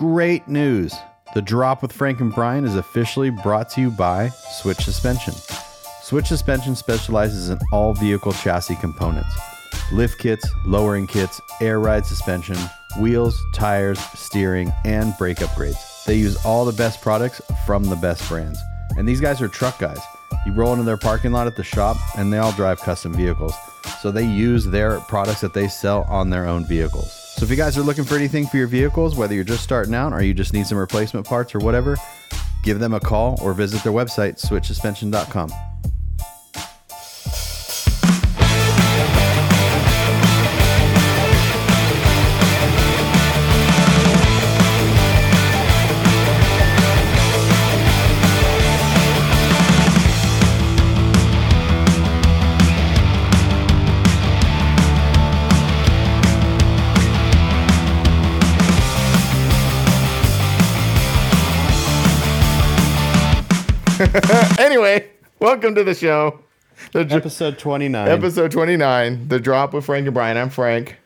Great news! The Drop with Frank and Brian is officially brought to you by Switch Suspension. Switch Suspension specializes in all vehicle chassis components lift kits, lowering kits, air ride suspension, wheels, tires, steering, and brake upgrades. They use all the best products from the best brands. And these guys are truck guys. You roll into their parking lot at the shop, and they all drive custom vehicles. So they use their products that they sell on their own vehicles. So if you guys are looking for anything for your vehicles, whether you're just starting out or you just need some replacement parts or whatever, give them a call or visit their website, switchsuspension.com. anyway, welcome to the show. The dr- Episode 29. episode 29, The Drop with Frank and Brian. I'm Frank.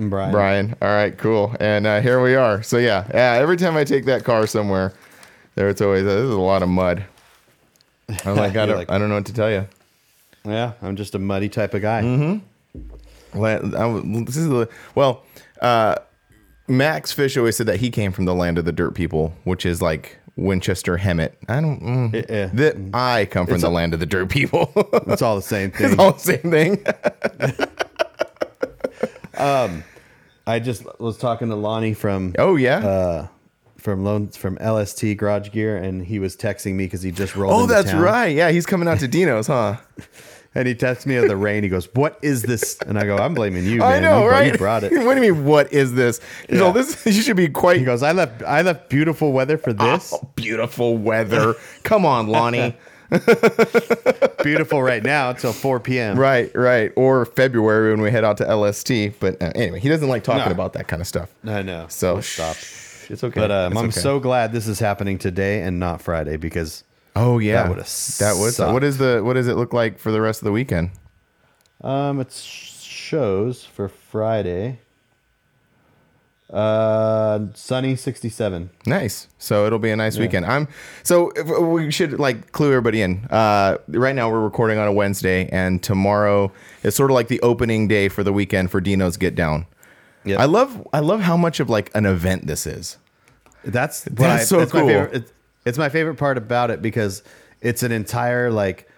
Brian. Brian. All right, cool. And uh, here we are. So, yeah, yeah, every time I take that car somewhere, there it's always, uh, this is a lot of mud. I'm like, I don't, like- I don't know what to tell you. Yeah, I'm just a muddy type of guy. Mm-hmm. La- I w- This is the, well, uh, Max Fish always said that he came from the land of the dirt people, which is like Winchester Hemet. I don't, mm, Yeah. that I come from the land of the dirt people. It's all the same thing. it's all the same thing. I just was talking to Lonnie from Oh yeah. uh, from loan from LST Garage Gear, and he was texting me because he just rolled. oh, that's town. right. Yeah, he's coming out to Dino's, huh? And he texts me of the rain. He goes, "What is this?" And I go, "I'm blaming you, man. I know, you, right? You brought it." what do you mean? What is this? He's Yeah. this you should be quite He goes, "I left. I left beautiful weather for this. Oh, beautiful weather. Come on, Lonnie. beautiful right now until 4 p.m. right, right. Or February when we head out to LST. But uh, anyway, he doesn't like talking No. about that kind of stuff. I know. So We'll stop. It's okay. But um, It's I'm okay. so glad this is happening today and not Friday because Oh yeah, That that was. sucked. What is the? What does it look like for the rest of the weekend? um, it shows for Friday. Uh, sunny 67. Nice. So it'll be a nice weekend. I'm so if- we should like clue everybody in. Uh, right now we're recording on a Wednesday, and tomorrow is sort of like the opening day for the weekend for Dino's Get Down. Yep. I love I love how much of like an event this is. That's what That's I, so that's cool. My favorite, it's, it's my favorite part about it because it's an entire like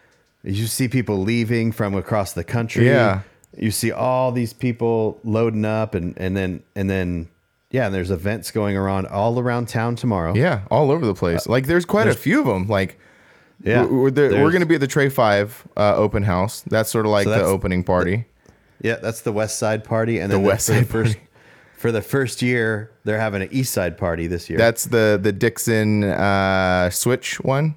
you see people leaving from across the country. Yeah. You see all these people loading up and and then and then yeah, and there's events going around all around town tomorrow. Yeah, all over the place. Like there's quite a few of them. Like Yeah. we're, we're, going to be at the Trey Five uh, open house. That's sort of like So the opening party. Yeah, that's the West Side party and The then West for the Side first party. For the first year they're having an East Side party this year. That's the the Dixon uh, Switch one.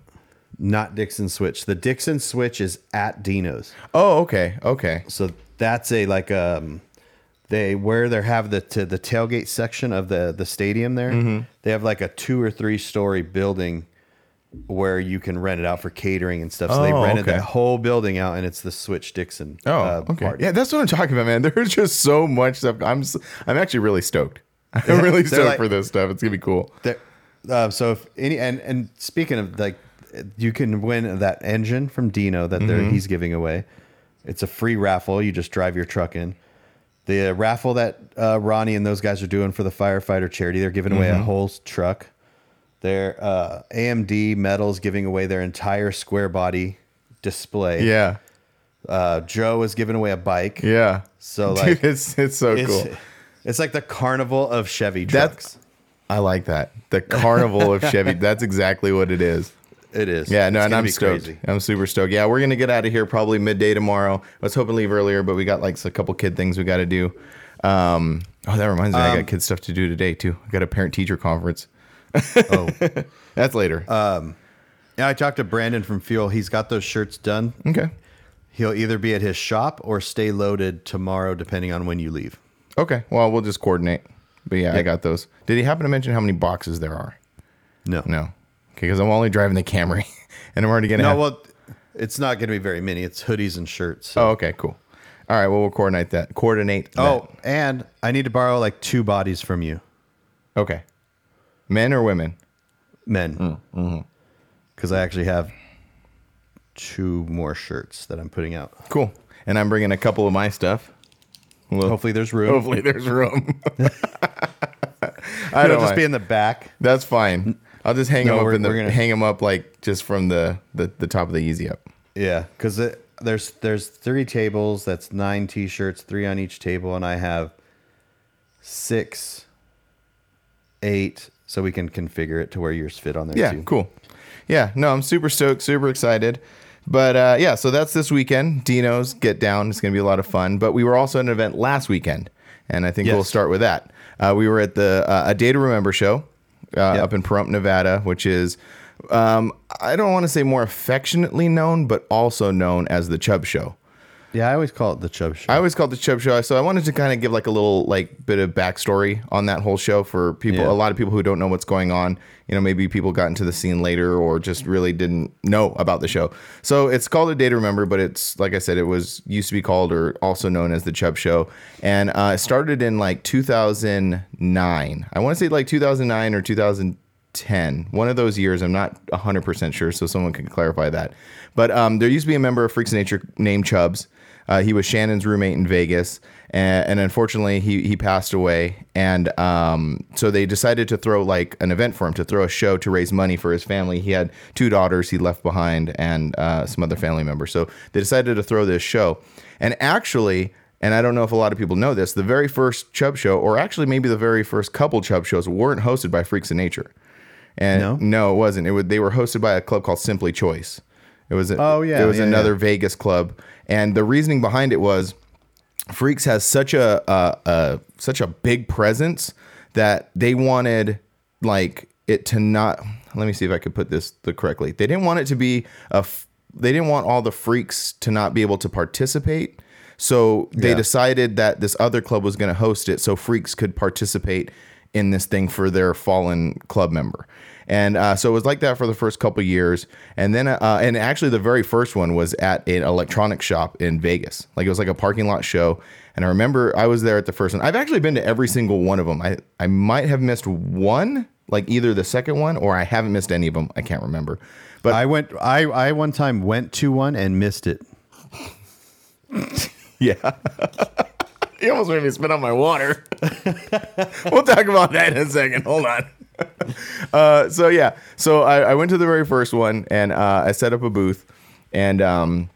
not Dixon Switch. The Dixon Switch is at Dino's. Oh, okay, okay. So that's a like um they where they have the to the tailgate section of the the stadium there. Mm-hmm. They have like a two or three story building where you can rent it out for catering and stuff. So they Oh, rented okay. that whole building out, and it's the Switch Dixon. Oh, uh, okay. party. Yeah, that's what I'm talking about, man. There's just so much stuff. I'm s- I'm actually really stoked. I'm really They're stoked like- for this stuff. It's gonna be cool. There- uh, so if any and and speaking of like, you can win that engine from Dino that they're Mm-hmm. he's giving away. It's a free raffle. You just drive your truck in. The raffle that uh, Ronnie and those guys are doing for the firefighter charity, they're giving away a Mm-hmm. whole truck. Their uh, AMD Metals giving away their entire square body display. Yeah, Uh, Joe is giving away a bike. yeah. So Dude, like, it's it's so it's, cool. it's like the carnival of Chevy That's- trucks. I like that. The carnival of Chevy. That's exactly what it is. it is. Yeah, no, It's and I'm stoked. crazy. I'm super stoked. Yeah, we're gonna get out of here probably midday tomorrow. I was hoping to leave earlier, but we got like a couple kid things we got to do. Um, oh, that reminds me, I Um, got kid stuff to do today too. I got a parent teacher conference. Oh. That's later. Um, yeah, I talked to Brandon from Fuel. He's got those shirts done. okay. He'll either be at his shop or stay loaded tomorrow, depending on when you leave. Okay. Well, we'll just coordinate. But yeah, I got those. Did he happen to mention how many boxes there are? No, No. Okay, because I'm only driving the Camry, and I'm already gonna. no. have- Well, it's not going to be very many. It's hoodies and shirts. so- Oh, okay, cool. All right, well, we'll coordinate that. Coordinate. Oh, and I need to borrow like two bodies from you. okay. Men or women? Men. Mm, Because I actually have two more shirts that I'm putting out. Cool. And I'm bringing a couple of my stuff. Well, Hopefully there's room. hopefully there's room. I It'll don't just be in the back. That's fine. I'll just hang No, them up we're- in the we're gonna- hang them up like just from the the, the top of the easy up. Yeah, because there's there's three tables. That's nine t-shirts, three on each table, and I have six, eight, so we can configure it to where yours fit on there Yeah, too. cool. Yeah, no, I'm super stoked, super excited. But uh, yeah, so that's this weekend. Dino's Get Down. It's going to be a lot of fun. But we were also at an event last weekend, and I think Yes. we'll start with that. Uh, we were at the uh, A Day to Remember show uh, Yep. up in Pahrump, Nevada, which is, um, I don't want to say more affectionately known, but also known as the Chubb Show. Yeah, I always call it the Chubb Show. I always call it the Chubb Show, so I wanted to kind of give like a little like bit of backstory on that whole show for people. Yeah. A lot of people who don't know what's going on. You know, maybe people got into the scene later or just really didn't know about the show. So it's called a Day to Remember, but it's like I said, it was used to be called or also known as the Chubb Show, and uh, it started in like 2009. I want to say like 2009 or 2010, one of those years. I'm not 100 percent sure, so someone can clarify that. But um, there used to be a member of Freaks of Nature named Chubbs. Uh, he was Shannon's roommate in Vegas, and, and unfortunately, he he passed away. And um, so they decided to throw like an event for him to throw a show to raise money for his family. He had two daughters he left behind and uh, some other family members. So they decided to throw this show. And actually, and I don't know if a lot of people know this, the very first Chubb show, or actually maybe the very first couple Chubb shows, weren't hosted by Freaks of Nature. And No? no, it wasn't. It would they were hosted by a club called Simply Choice. It was a, Oh, yeah, it was yeah, another yeah. Vegas club, and the reasoning behind it was Freaks has such a, a, a such a big presence that they wanted like it to not. Let me see if I could put this the correctly. They didn't want it to be a. They didn't want all the freaks to not be able to participate. So they Yeah. decided that this other club was going to host it, so freaks could participate in this thing for their fallen club member. And uh, so it was like that for the first couple years, and then uh, and actually the very first one was at an electronic shop in Vegas. Like it was like a parking lot show, and I remember I was there at the first one. I've actually been to every single one of them. I I might have missed one, like either the second one or I haven't missed any of them. I can't remember. But I went. I I one time went to one and missed it. Yeah. you almost made me spit out my water. we'll talk about that in a second. Hold on. Uh, so yeah, so I, I went to the very first one and uh, I set up a booth, and um,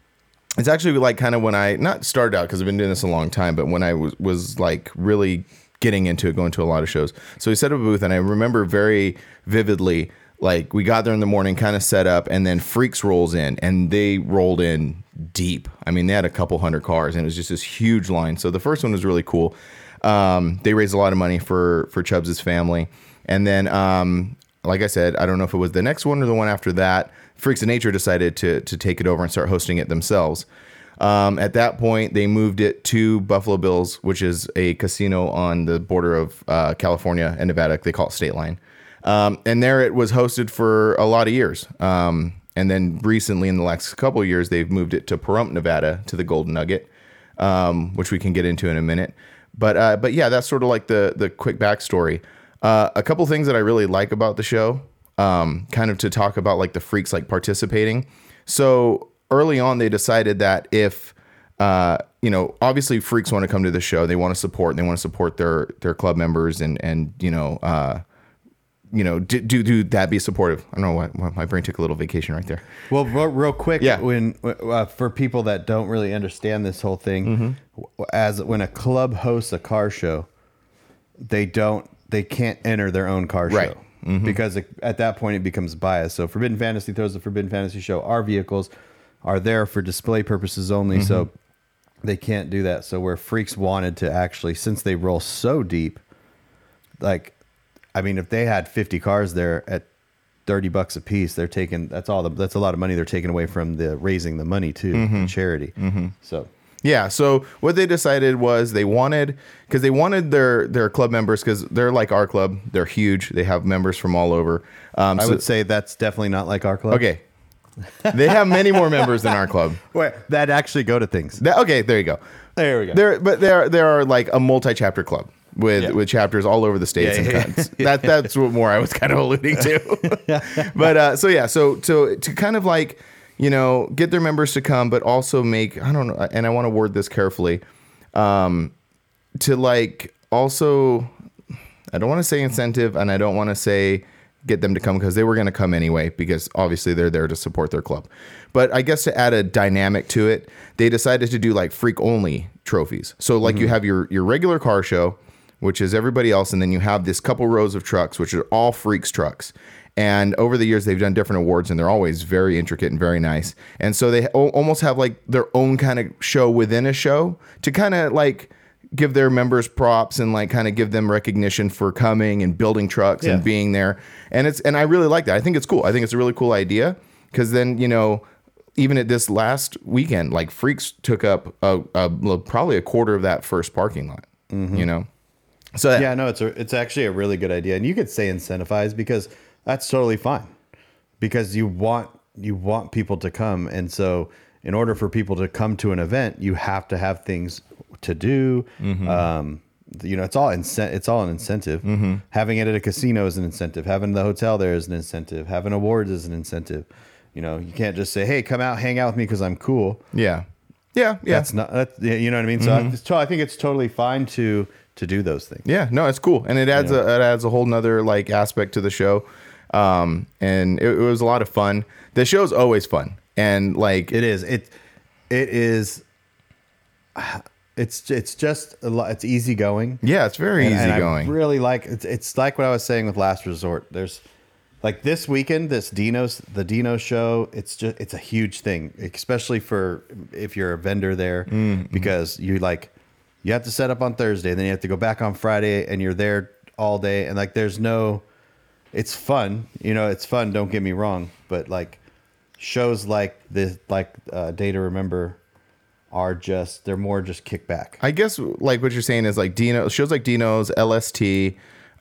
it's actually like kind of when I not started out because I've been doing this a long time, but when I was was like really getting into it, going to a lot of shows. So we set up a booth, and I remember very vividly. Like we got there in the morning, kind of set up, and then Freaks rolls in, and they rolled in deep. I mean, they had a couple hundred cars, and it was just this huge line. So the first one was really cool. Um, they raised a lot of money for for Chubbs' family, and then um, like I said, I don't know if it was the next one or the one after that. Freaks of Nature decided to to take it over and start hosting it themselves. Um, at that point, they moved it to Buffalo Bills, which is a casino on the border of uh, California and Nevada. They call it State Line. Um, and there it was hosted for a lot of years. Um, and then recently, in the last couple of years, they've moved it to Pahrump, Nevada, to the Golden Nugget, um, which we can get into in a minute. But uh, but yeah, that's sort of like the the quick backstory. Uh, a couple things that I really like about the show, um, kind of to talk about like the freaks like participating. So early on, they decided that if uh, you know, obviously freaks want to come to the show, they want to support, they want to support their their club members, and and you know. Uh, you know, do, do do that be supportive? I don't know why, why my brain took a little vacation right there. Well, real, real quick, Yeah. When uh, for people that don't really understand this whole thing, Mm-hmm. as when a club hosts a car show, they don't, they can't enter their own car show. Right. show mm-hmm. because it, at that point it becomes biased. So Forbidden Fantasy throws the Forbidden Fantasy show. Our vehicles are there for display purposes only, so mm-hmm. they can't do that. So where Freaks wanted to actually, since they roll so deep, like, I mean, if they had 50 cars there at 30 bucks a piece, they're taking, that's all, the, that's a lot of money they're taking away from the raising the money too, Mm-hmm. charity. Mm-hmm. So, Yeah. So what they decided was they wanted because they wanted their their club members because they're like our club. They're huge. They have members from all over. Um, I so- would say that's definitely not like our club. okay. they have many more members than our club. Wait, that actually go to things. That, okay, there you go. There we go. There, but there, there are like a multi-chapter club. with Yeah. with chapters all over the states Yeah, and yeah. That that's what more I was kind of alluding to. but uh, so yeah, so to to kind of like you know get their members to come, but also make I don't know, and I want to word this carefully, um, to like also I don't want to say incentive, and I don't want to say get them to come because they were going to come anyway because obviously they're there to support their club. But I guess to add a dynamic to it, they decided to do like freak only trophies. So like you have your your regular car show, which is everybody else, and then you have this couple rows of trucks, which are all freaks trucks. And over the years, they've done different awards, and they're always very intricate and very nice. And so they al- almost have like their own kind of show within a show to kind of like give their members props and like kind of give them recognition for coming and building trucks Yeah. and being there. And it's and I really like that. I think it's cool. I think it's a really cool idea because then you know even at this last weekend, like Freaks took up a, a well, probably a quarter of that first parking lot. Mm-hmm. You know, so Yeah, no, it's a, it's actually a really good idea, and you could say incentivize because that's totally fine, because you want you want people to come, and so in order for people to come to an event, you have to have things to do. Mm-hmm. Um, you know, it's all incent, it's all an incentive. Mm-hmm. Having it at a casino is an incentive. Having the hotel there is an incentive. Having awards is an incentive. You know, you can't just say, "Hey, come out, hang out with me because I'm cool." yeah, yeah, yeah. That's not. That's, you know what I mean. So I, mm-hmm. so I think it's totally fine to to do those things. Yeah, no, it's cool, and it adds a it adds a whole nother like aspect to the show, um, and it, it was a lot of fun. The show's always fun, and like It is. It it is. It's it's just a lot. It's easygoing. yeah, it's very And- easy and really like it's. It's like what I was saying with Last Resort. There's like this weekend, this Dino's the Dino show. It's just it's a huge thing, especially for if you're a vendor there, Mm-hmm. because you like you have to set up on Thursday, then you have to go back on Friday, and you're there all day, and like there's no. It's fun, you know. It's fun. Don't get me wrong, but like shows like this, like uh, Day to Remember, are just they're more just kickback. I guess like what you're saying is like Dino shows like Dino's, LST,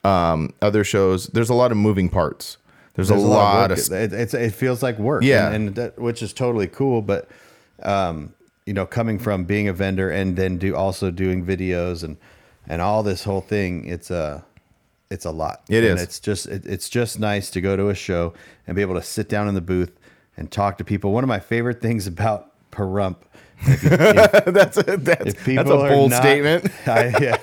um, other shows. There's a lot of moving parts. There's, There's a lot of, work. it, it's it feels like work Yeah. and, and that, which is totally cool but um you know coming from being a vendor and then do also doing videos and and all this whole thing it's a it's a lot It and is. it's just it, it's just nice to go to a show and be able to sit down in the booth and talk to people one of my favorite things about Pahrump if if- that's a, that's, that's a bold not- statement, I, yeah.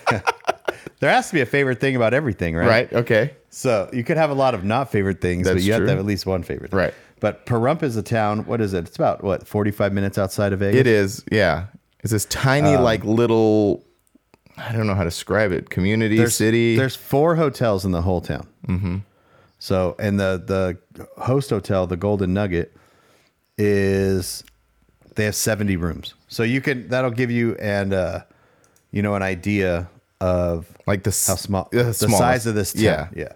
there has to be a favorite thing about everything right right? Okay, so you could have a lot of not favorite things, but That's you have to have at least one favorite. thing. Right. But Pahrump is a town. What is it? It's about what forty five minutes outside of Vegas. it is. Yeah, it's this tiny Um, like little. I don't know how to describe it. Community There's, city. There's four hotels in the whole town. Mm-hmm. So and the the host hotel, the Golden Nugget, is they have seventy rooms. So you can that'll give you and uh, you know an idea of like the how small uh, the size of this town. Yeah. yeah.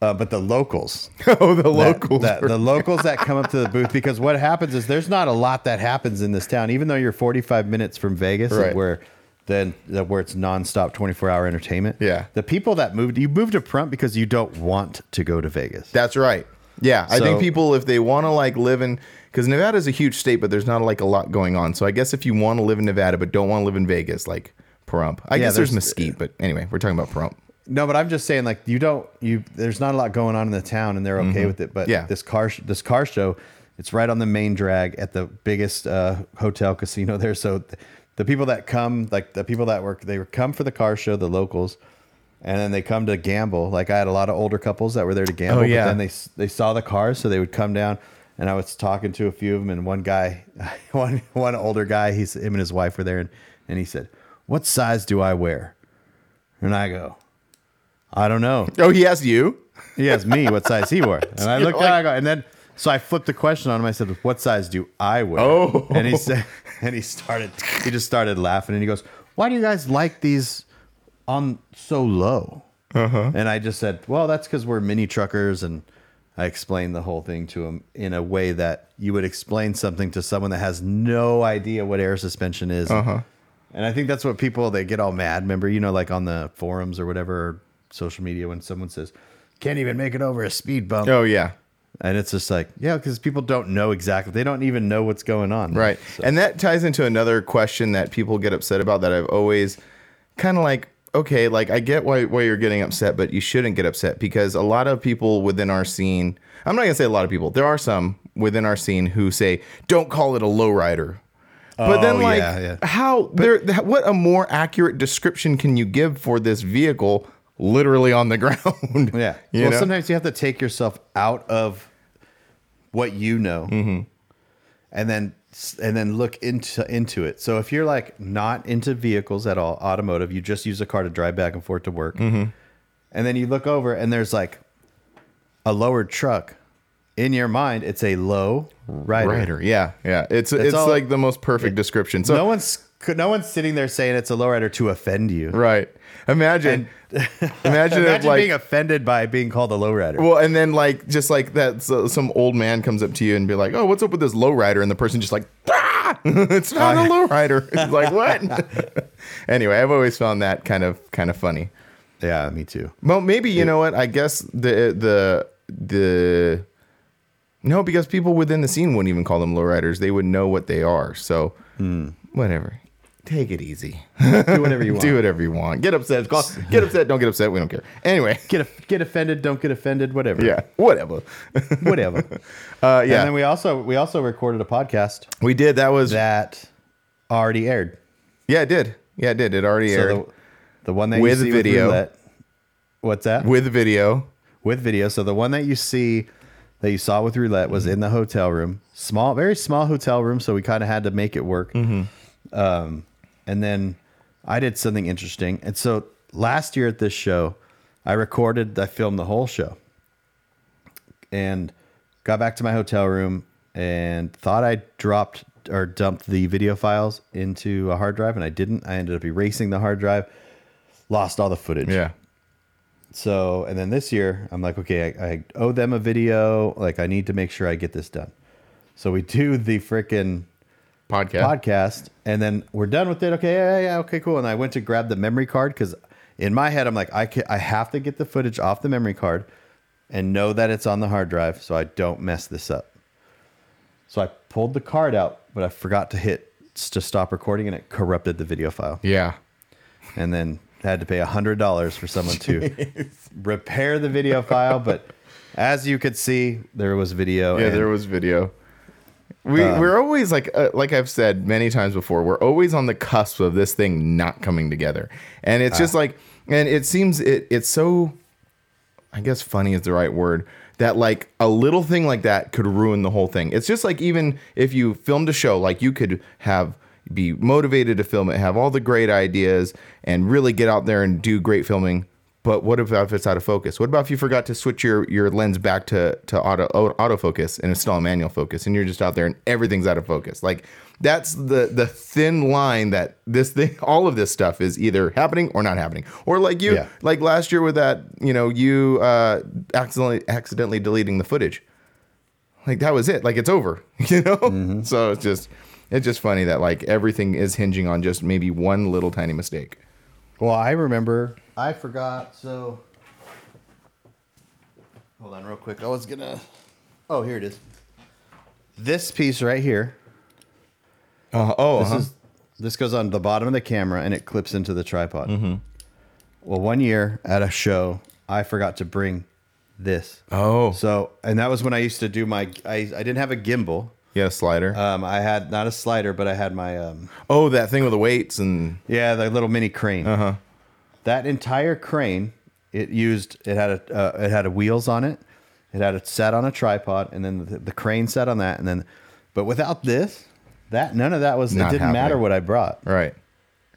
Uh, but the locals, oh, the locals. that- are- the locals that come up to the booth because what happens is there's not a lot that happens in this town, even though you're 45 minutes from Vegas, Right. where then that- where it's nonstop 24 hour entertainment. Yeah. the people that moved, you moved to Pahrump because you don't want to go to Vegas. That's right. Yeah, I think people if they want to like live in because Nevada is a huge state, but there's not like a lot going on. So I guess if you want to live in Nevada but don't want to live in Vegas, like Pahrump. I Yeah, guess there's, there's- Mesquite, but anyway, we're talking about Pahrump. No, but I'm just saying, like you don't you. There's not a lot going on in the town, and they're okay with it. But Mm-hmm. Yeah. this car this car show, it's right on the main drag at the biggest uh, hotel casino there. So th- the people that come, like the people that work, they come for the car show, the locals, and then they come to gamble. Like I had a lot of older couples that were there to oh, gamble. Oh, yeah. But then they they saw the cars, so they would come down. And I was talking to a few of them, and one guy, one one older guy, he's him and his wife were there, and, and he said, "What size do I wear?" And I go, I don't know. Oh, he asked you. He asked me what size he wore, and I looked like- I go, and then so I flipped the question on him. I said, "What size do I wear?" Oh. and he said, and he started, he just started laughing, and he goes, "Why do you guys like these on so low?" Uh-huh. And I just said, "Well, that's because we're mini truckers," and I explained the whole thing to him in a way that you would explain something to someone that has no idea what air suspension is. Uh-huh. And I think that's what people they get all mad. Remember, you know, like on the forums or whatever, or social media, when someone says, "Can't even make it over a speed bump," Oh yeah. And it's just like, yeah, because people don't know exactly. They don't even know what's going on. Right. So- And that ties into another question that people get upset about that I've always kind of like okay, like I get why why you're getting upset, but you shouldn't get upset because a lot of people within our scene, I'm not gonna say a lot of people, there are some within our scene who say, don't call it a lowrider. But then, Oh, like, yeah, yeah. how there? What a more accurate description can you give for this vehicle, literally on the ground? Yeah. well, know? sometimes you have to take yourself out of what you know, Mm-hmm. and then and then look into into it. So if you're like not into vehicles at all, automotive, you just use a car to drive back and forth to work, Mm-hmm. and then you look over and there's like a lowered truck. In your mind, it's a low rider. Rider, yeah, yeah. It's it's all- like the most perfect description. So No one's no one's sitting there saying it's a low rider to offend you. right, imagine, imagine, Imagine if like being offended by being called a lowrider. Well, and then like just like that, so some old man comes up to you and be like, "Oh, what's up with this lowrider?" And the person just like, "Ah, "It's not a lowrider." It's like what? anyway, I've always found that kind of kind of funny. yeah, me too. Well, maybe you know what? I guess the the the no, because people within the scene wouldn't even call them lowriders. They would know what they are. So whatever. Take it easy. Do whatever you want. Do whatever you want. Get upset. Call, get upset. Don't get upset. We don't care. Anyway. Get get offended, don't get offended, whatever. Yeah. Whatever. whatever. Uh, yeah. And then we also we also recorded a podcast We did. That was that already aired. yeah, it did. Yeah, it did. It already aired the, the one that With you see video. with roulette, what's that? with video. with video. So the one that you see that you saw with roulette was in the hotel room, small, very small hotel room. So we kind of had to make it work. Um, and then I did something interesting. And so last year at this show, I recorded, I filmed the whole show, and got back to my hotel room and thought I dropped or dumped the video files into a hard drive, and I didn't. I ended up erasing the hard drive, lost all the footage. Yeah. So, and then this year, I'm like, okay, I, I owe them a video. Like, I need to make sure I get this done. So we do the freaking Podcast. podcast, and then we're done with it. Okay, yeah, yeah, okay, cool. And I went to grab the memory card because in my head, I'm like, I can, I have to get the footage off the memory card and know that it's on the hard drive so I don't mess this up. So I pulled the card out, but I forgot to hit to stop recording, and it corrupted the video file Yeah. and then had to pay a hundred dollars for someone to repair the video file. But as you could see, there was video. Yeah, there was video. We Um, we're always like uh, like I've said many times before, we're always on the cusp of this thing not coming together. And it's Ah. just like and it seems it it's so I guess funny is the right word that like a little thing like that could ruin the whole thing. It's just like even if you filmed a show like you could have be motivated to film it, have all the great ideas and really get out there and do great filming. But what about if it's out of focus? What about if you forgot to switch your, your lens back to, to auto autofocus and it's still on manual focus and you're just out there and everything's out of focus? Like that's the the thin line that this thing all of this stuff is either happening or not happening. Or like you Yeah. like last year with that, you know, you uh accidentally accidentally deleting the footage like that was it like it's over you know Mm-hmm. so it's just it's just funny that like everything is hinging on just maybe one little tiny mistake well, I remember. I forgot. So hold on, real quick. I was gonna. Oh, here it is. This piece right here. uh, oh This is this goes on the bottom of the camera and it clips into the tripod. Mm-hmm. Well, one year at a show, I forgot to bring this. oh So, and that was when I used to do my. I, I didn't have a gimbal. yeah slider Um, I had not a slider, but I had my um, oh that thing with the weights and yeah, the little mini crane. Uh-huh. That entire crane, it used it had a uh, it had a wheels on it. It had it set on a tripod, and then the, the crane set on that, and then, but without this, that none of that was. Not it didn't matter what I brought. right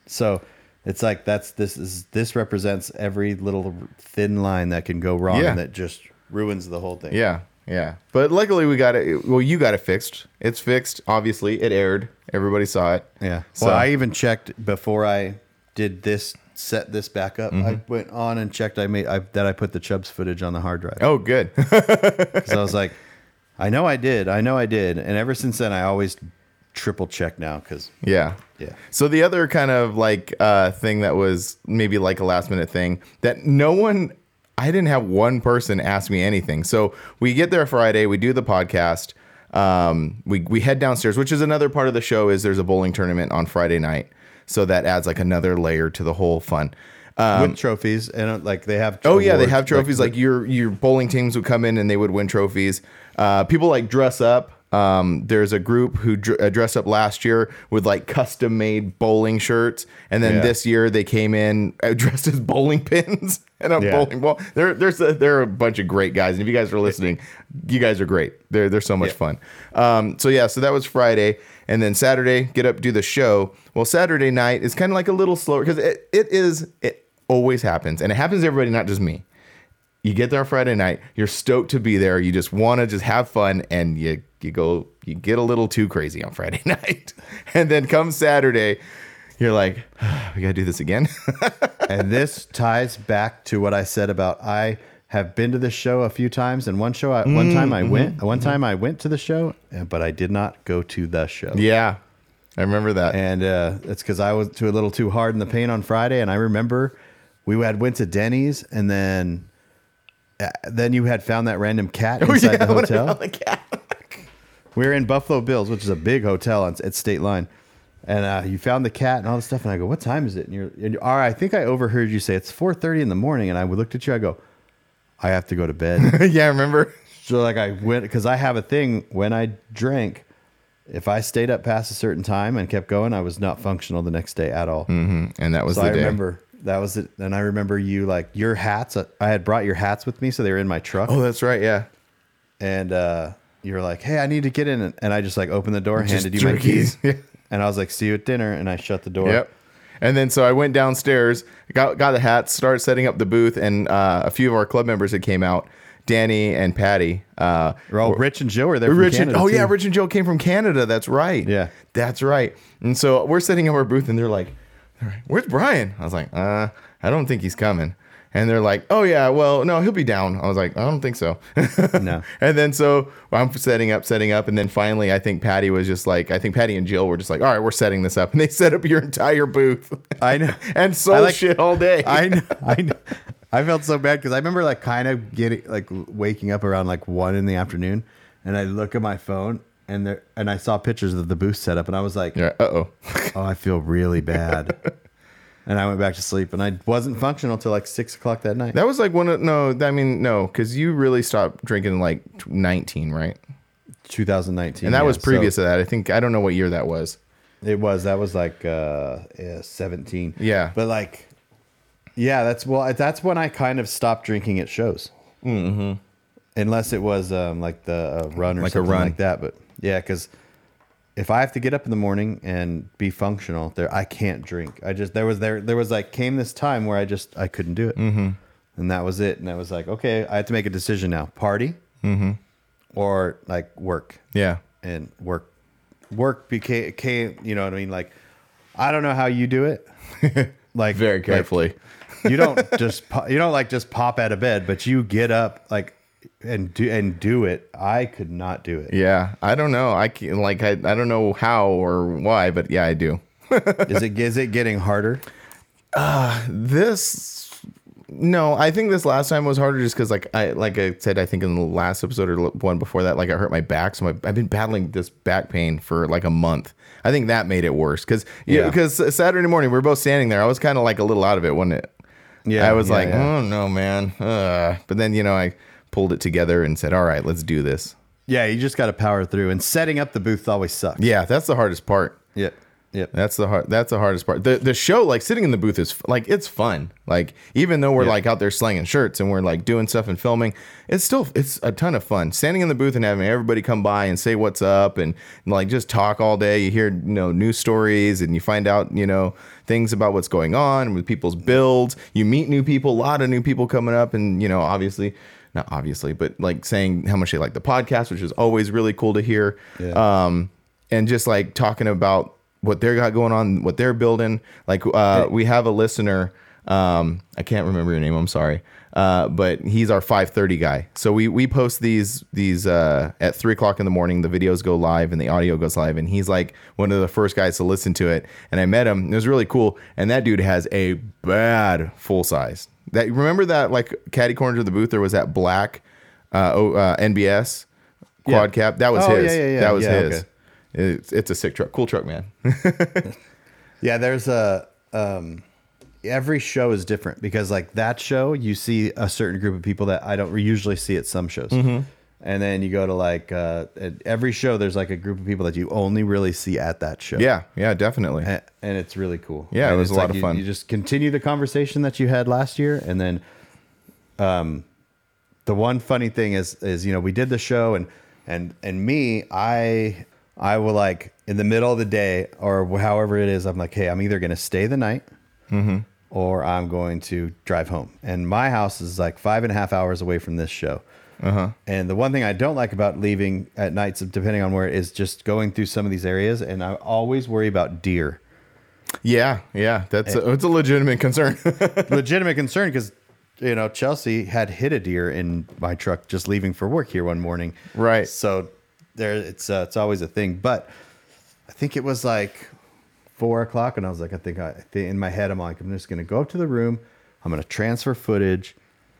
So it's like that's this is this represents every little thin line that can go wrong Yeah. and that just ruins the whole thing. yeah yeah but luckily we got it well you got it fixed it's fixed obviously it aired everybody saw it Yeah. So- Well, I even checked before I did this, set this back up. I went on and checked. I made I, that I put the Chubbs footage on the hard drive oh good because I was like, I know I did. I know I did. And ever since then, I always triple check now because Yeah. Yeah. So the other kind of like uh, thing that was maybe like a last minute thing that no one, I didn't have one person ask me anything. So we get there Friday, we do the podcast, um, we we head downstairs, which is another part of the show. Is there's a bowling tournament on Friday night, so that adds like another layer to the whole fun. with trophies and uh, like they have. Oh yeah, they have trophies. Like, your your bowling teams would come in and they would win trophies. Uh, people like dress up. Um, there's a group who dr- uh, dressed up last year with like custom made bowling shirts, and then Yeah. this year they came in uh, dressed as bowling pins and a Yeah. bowling ball. There, there's a, there are a bunch of great guys, and if you guys are listening, you guys are great. They're they're so much Yeah. fun. Um, so yeah, so that was Friday, and then Saturday, get up, do the show. Well, Saturday night is kind of like a little slower because it, it is it always happens, and it happens to everybody, not just me you get there on Friday night, you're stoked to be there, you just want to just have fun, and you you go you get a little too crazy on Friday night, and then come Saturday, you're like, we gotta do this again. and this ties back to what I said about I have been to this show a few times, and one show, I, one time I went, one time I went to the show, but I did not go to the show. yeah, I remember that. and uh, it's because I was too a little too hard in the paint on Friday, and I remember we had went to Denny's, and then uh, then you had found that random cat inside the when I hotel. Found the cat. We were in Buffalo Bills, which is a big hotel on, at State Line. And uh, you found the cat and all this stuff. And I go, what time is it? And you're, and you all right, I think I overheard you say it's 4.30 in the morning. And I looked at you. I go, I have to go to bed. yeah, I remember. so like I went, because I have a thing when I drank, if I stayed up past a certain time and kept going, I was not functional the next day at all. hmm And that was So the I day. remember that was it. And I remember you like your hats. uh, I had brought your hats with me. So they were in my truck. Oh, that's right. Yeah. and uh, you were like, "Hey, I need to get in," and I just like opened the door, Just handed you my keys, and I was like, "See you at dinner," and I shut the door. Yep. And then so I went downstairs, got got the hats, started setting up the booth, and uh, a few of our club members had came out, Danny and Patty. Uh, Oh, Rich and Joe were there. From Rich and, oh yeah. Rich and Joe came from Canada. That's right. Yeah. that's right. And so we're setting up our booth, and they're like, they're like, "Where's Brian?" I was like, "Uh, I don't think he's coming." And they're like, "Oh yeah, well, no, he'll be down." I was like, "I don't think so." No. And then so I'm setting up, setting up, and then finally, I think Patty was just like, I think Patty and Jill were just like, "All right, we're setting this up," and they set up your entire booth. I know. and sold like- shit all day. I know. I know. I felt so bad because I remember like kind of getting like waking up around like one in the afternoon, and I look at my phone and there and I saw pictures of the booth setup, and I was like, yeah. Uh oh. "Oh, I feel really bad." And I went back to sleep, and I wasn't functional till like six o'clock that night. That was like one of no. I mean no, because you really stopped drinking like 19, right? 2019, And that yeah, was previous so to that. I think I don't know what year that was. It was that was like uh, yeah, 17. Yeah. but like, yeah, that's well, that's when I kind of stopped drinking at shows. Mm-hmm. Unless it was um, like the uh, run or Like a run. like that, but yeah, because if I have to get up in the morning and be functional, there I can't drink. I just there was there there was like came this time where I just I couldn't do it, mm-hmm. and that was it. And I was like, okay, I have to make a decision now: party, mm-hmm. or like work Yeah. and work work became came you know what i mean like i don't know how you do it like Very like, carefully. you don't just po- you don't like just pop out of bed but you get up like and do and do it i could not do it yeah. I don't know. I can, like I, I don't know how or why, but yeah, I do. is it is it getting harder This no, I think this last time was harder just because like I like I said I think in the last episode or one before that like I hurt my back so my, I've been battling this back pain for like a month. I think that made it worse because yeah Yeah. because Saturday morning we were both standing there I was kind of like a little out of it wasn't it Yeah, I was yeah, like yeah. oh no man uh. but then you know I pulled it together and said all right let's do this yeah you just got to power through and setting up the booth always sucks yeah that's the hardest part yep yep That's the hard. That's the hardest part. The the show, like sitting in the booth, is like it's fun. Like even though we're Yeah. like out there slanging shirts and we're like doing stuff and filming, it's still it's a ton of fun. Standing in the booth and having everybody come by and say what's up and, like just talk all day. You hear you know news stories and you find out you know things about what's going on with people's builds. You meet new people, a lot of new people coming up, and you know obviously. Not obviously, but like saying how much they like the podcast, which is always really cool to hear. Yeah. Um, and just like talking about what they're got going on, what they're building. Like uh, we have a listener. Um, I can't remember your name. I'm sorry. Uh, but he's our 5:30 guy. So we we post these these uh, at three o'clock in the morning. The videos go live and the audio goes live. And he's like one of the first guys to listen to it. And I met him. It was really cool. And that dude has a bad full size. That remember that like caddy corner to the booth. There was that black uh, o, uh, NBS quad Yeah. cap. That was Oh, his. yeah, yeah. That was his. okay. It's, it's a sick truck, cool truck, man. Yeah, there's a um every show is different because like that show you see a certain group of people that I don't usually see at some shows. Mm-hmm. And then you go to like uh, at every show, there's like a group of people that you only really see at that show. Yeah, yeah, definitely. A- and it's really cool. Yeah, it And was it's a lot of you- fun. You just continue the conversation that you had last year, and then, um, the one funny thing is, is you know, we did the show, and and and me, I I will like in the middle of the day or however it is, I'm like, hey, I'm either gonna stay the night, Mm-hmm. or I'm going to drive home. And my house is like five and a half hours away from this show. Uh-huh. And the one thing I don't like about leaving at nights, depending on where, it is just going through some of these areas, and I always worry about deer. Yeah, yeah, that's a, it's a legitimate concern. legitimate concern because you know Chelsea had hit a deer in my truck just leaving for work here one morning. Right. So there, it's uh, it's always a thing. But I think it was like four o'clock, and I was like, I think I, I think in my head, I'm like, I'm just gonna go up to the room. I'm gonna transfer footage,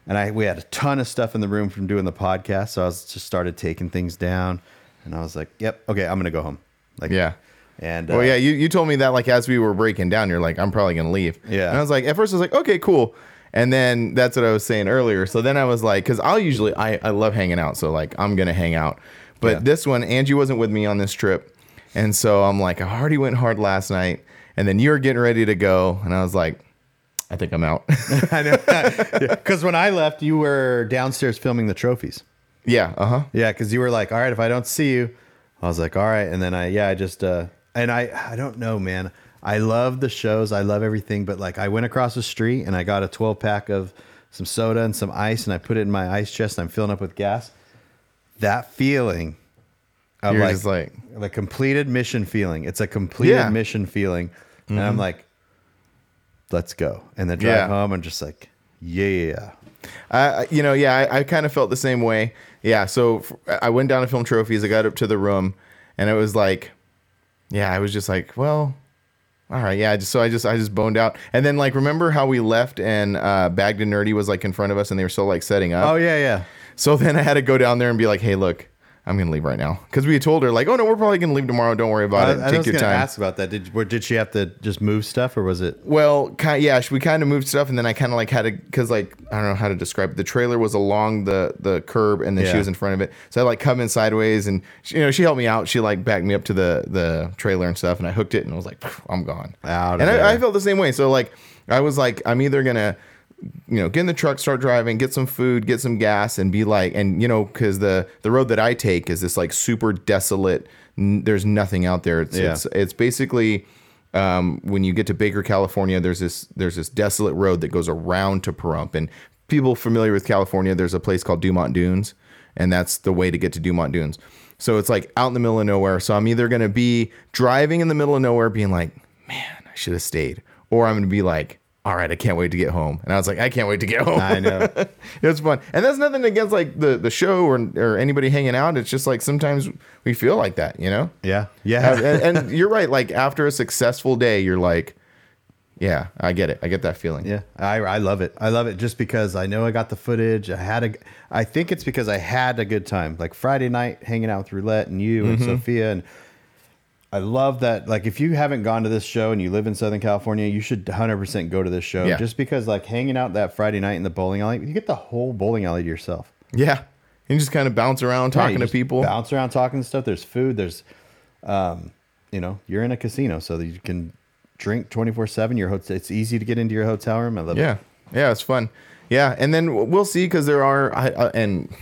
and I we had a ton of stuff in the room from doing the podcast, so I was just started taking things down, and I was like, Yep, okay, I'm gonna go home. Like yeah. And Well, uh, yeah, you, you told me that like as we were breaking down, you're like, I'm probably gonna leave. Yeah. And I was like, at first I was like, okay, cool. And then that's what I was saying earlier. So then I was like, because I'll usually I, I love hanging out, so like I'm gonna hang out. But Yeah. this one, Angie wasn't with me on this trip, and so I'm like, I already went hard last night, and then you're getting ready to go, and I was like, I think I'm out. I know because when I left, you were downstairs filming the trophies. yeah. Uh huh. Yeah, because you were like, all right, if I don't see you, I was like, all right. And then I, yeah, I just, uh, and I, I don't know, man. I love the shows. I love everything. But like, I went across the street and I got a 12 pack of some soda and some ice and I put it in my ice chest and I'm filling up with gas. That feeling of You're like, just like, the completed mission feeling. It's a completed Yeah. mission feeling. And I'm like, let's go. And then drive Yeah. home and just like, yeah. I, you know, yeah, I, I kind of felt the same way. Yeah, so f- I went down to film trophies. I got up to the room, and it was like, yeah, I was just like, well, all right, yeah. Just so I just I just boned out, and then like remember how we left and uh, Bagged and Nerdy was like in front of us, and they were still like setting up. Oh, yeah, yeah. So then I had to go down there and be like, hey, look, I'm gonna leave right now because we had told her like, oh no, we're probably gonna leave tomorrow. Don't worry about I, it. I Take was your to time. ask about that. Did, where, did she have to just move stuff or was it? Well, kind yeah, we kind of moved stuff, and then I kind of like had to because like I don't know how to describe it. The trailer was along the the curb, and then she was in front of it, so I like come in sideways, and she, you know she helped me out. She like backed me up to the the trailer and stuff, and I hooked it, and I was like, I'm gone. Out and. I, I felt the same way. So like I was like, I'm either gonna you know get in the truck start driving get some food get some gas and be like and you know because the the road that i take is this like super desolate n- there's nothing out there it's Yeah. it's, it's basically um, when you get to Baker, California, there's this there's this desolate road that goes around to Pahrump, and people familiar with California, there's a place called Dumont Dunes, and that's the way to get to Dumont Dunes. So it's like out in the middle of nowhere. So I'm either gonna be driving in the middle of nowhere, being like, man, I should have stayed, or I'm gonna be like, all right, I can't wait to get home. And I was like, I can't wait to get home. I know. it was fun, and that's nothing against like the the show or or anybody hanging out. It's just like sometimes we feel like that, you know. Yeah. Yeah. and, and you're right. Like after a successful day, you're like, yeah, I get it. I get that feeling. Yeah, I, I love it. I love it just because I know I got the footage. I had a, I think it's because I had a good time. Like Friday night, hanging out with Roulette and you and mm-hmm. Sophia, and I love that. Like if you haven't gone to this show and you live in Southern California, you should 100 percent go to this show. Yeah. Just because like hanging out that Friday night in the bowling alley, you get the whole bowling alley to yourself. Yeah. And you just kind of bounce around Yeah, talking to just people. bounce around, talking to stuff. There's food. There's, um, you know, you're in a casino, so that you can drink 24 seven. Your hotel. It's easy to get into your hotel room. I love it. Yeah. Yeah, it's fun. Yeah, and then we'll see because there are, I, I, and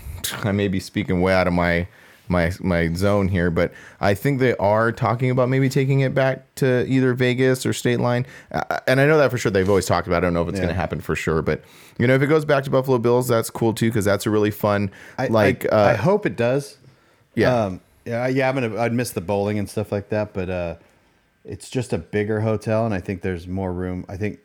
I may be speaking way out of my my my zone here, but I think they are talking about maybe taking it back to either Vegas or State Line, uh, and I know that for sure. They've always talked about. it. I don't know if it's Yeah. going to happen for sure, but you know, if it goes back to Buffalo Bills, that's cool too because that's a really fun, I, like, I, I uh, hope it does. yeah, Um, yeah, yeah. I'm gonna. I'd miss the bowling and stuff like that, but uh, it's just a bigger hotel, and I think there's more room. I think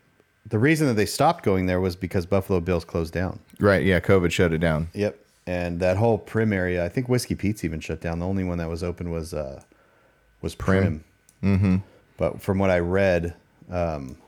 the reason that they stopped going there was because Buffalo Bills closed down. right, yeah, COVID shut it down. Yep. And that whole Primm area, I think Whiskey Pete's even shut down. The only one that was open was uh, was Primm. Mm-hmm. But from what I read, um,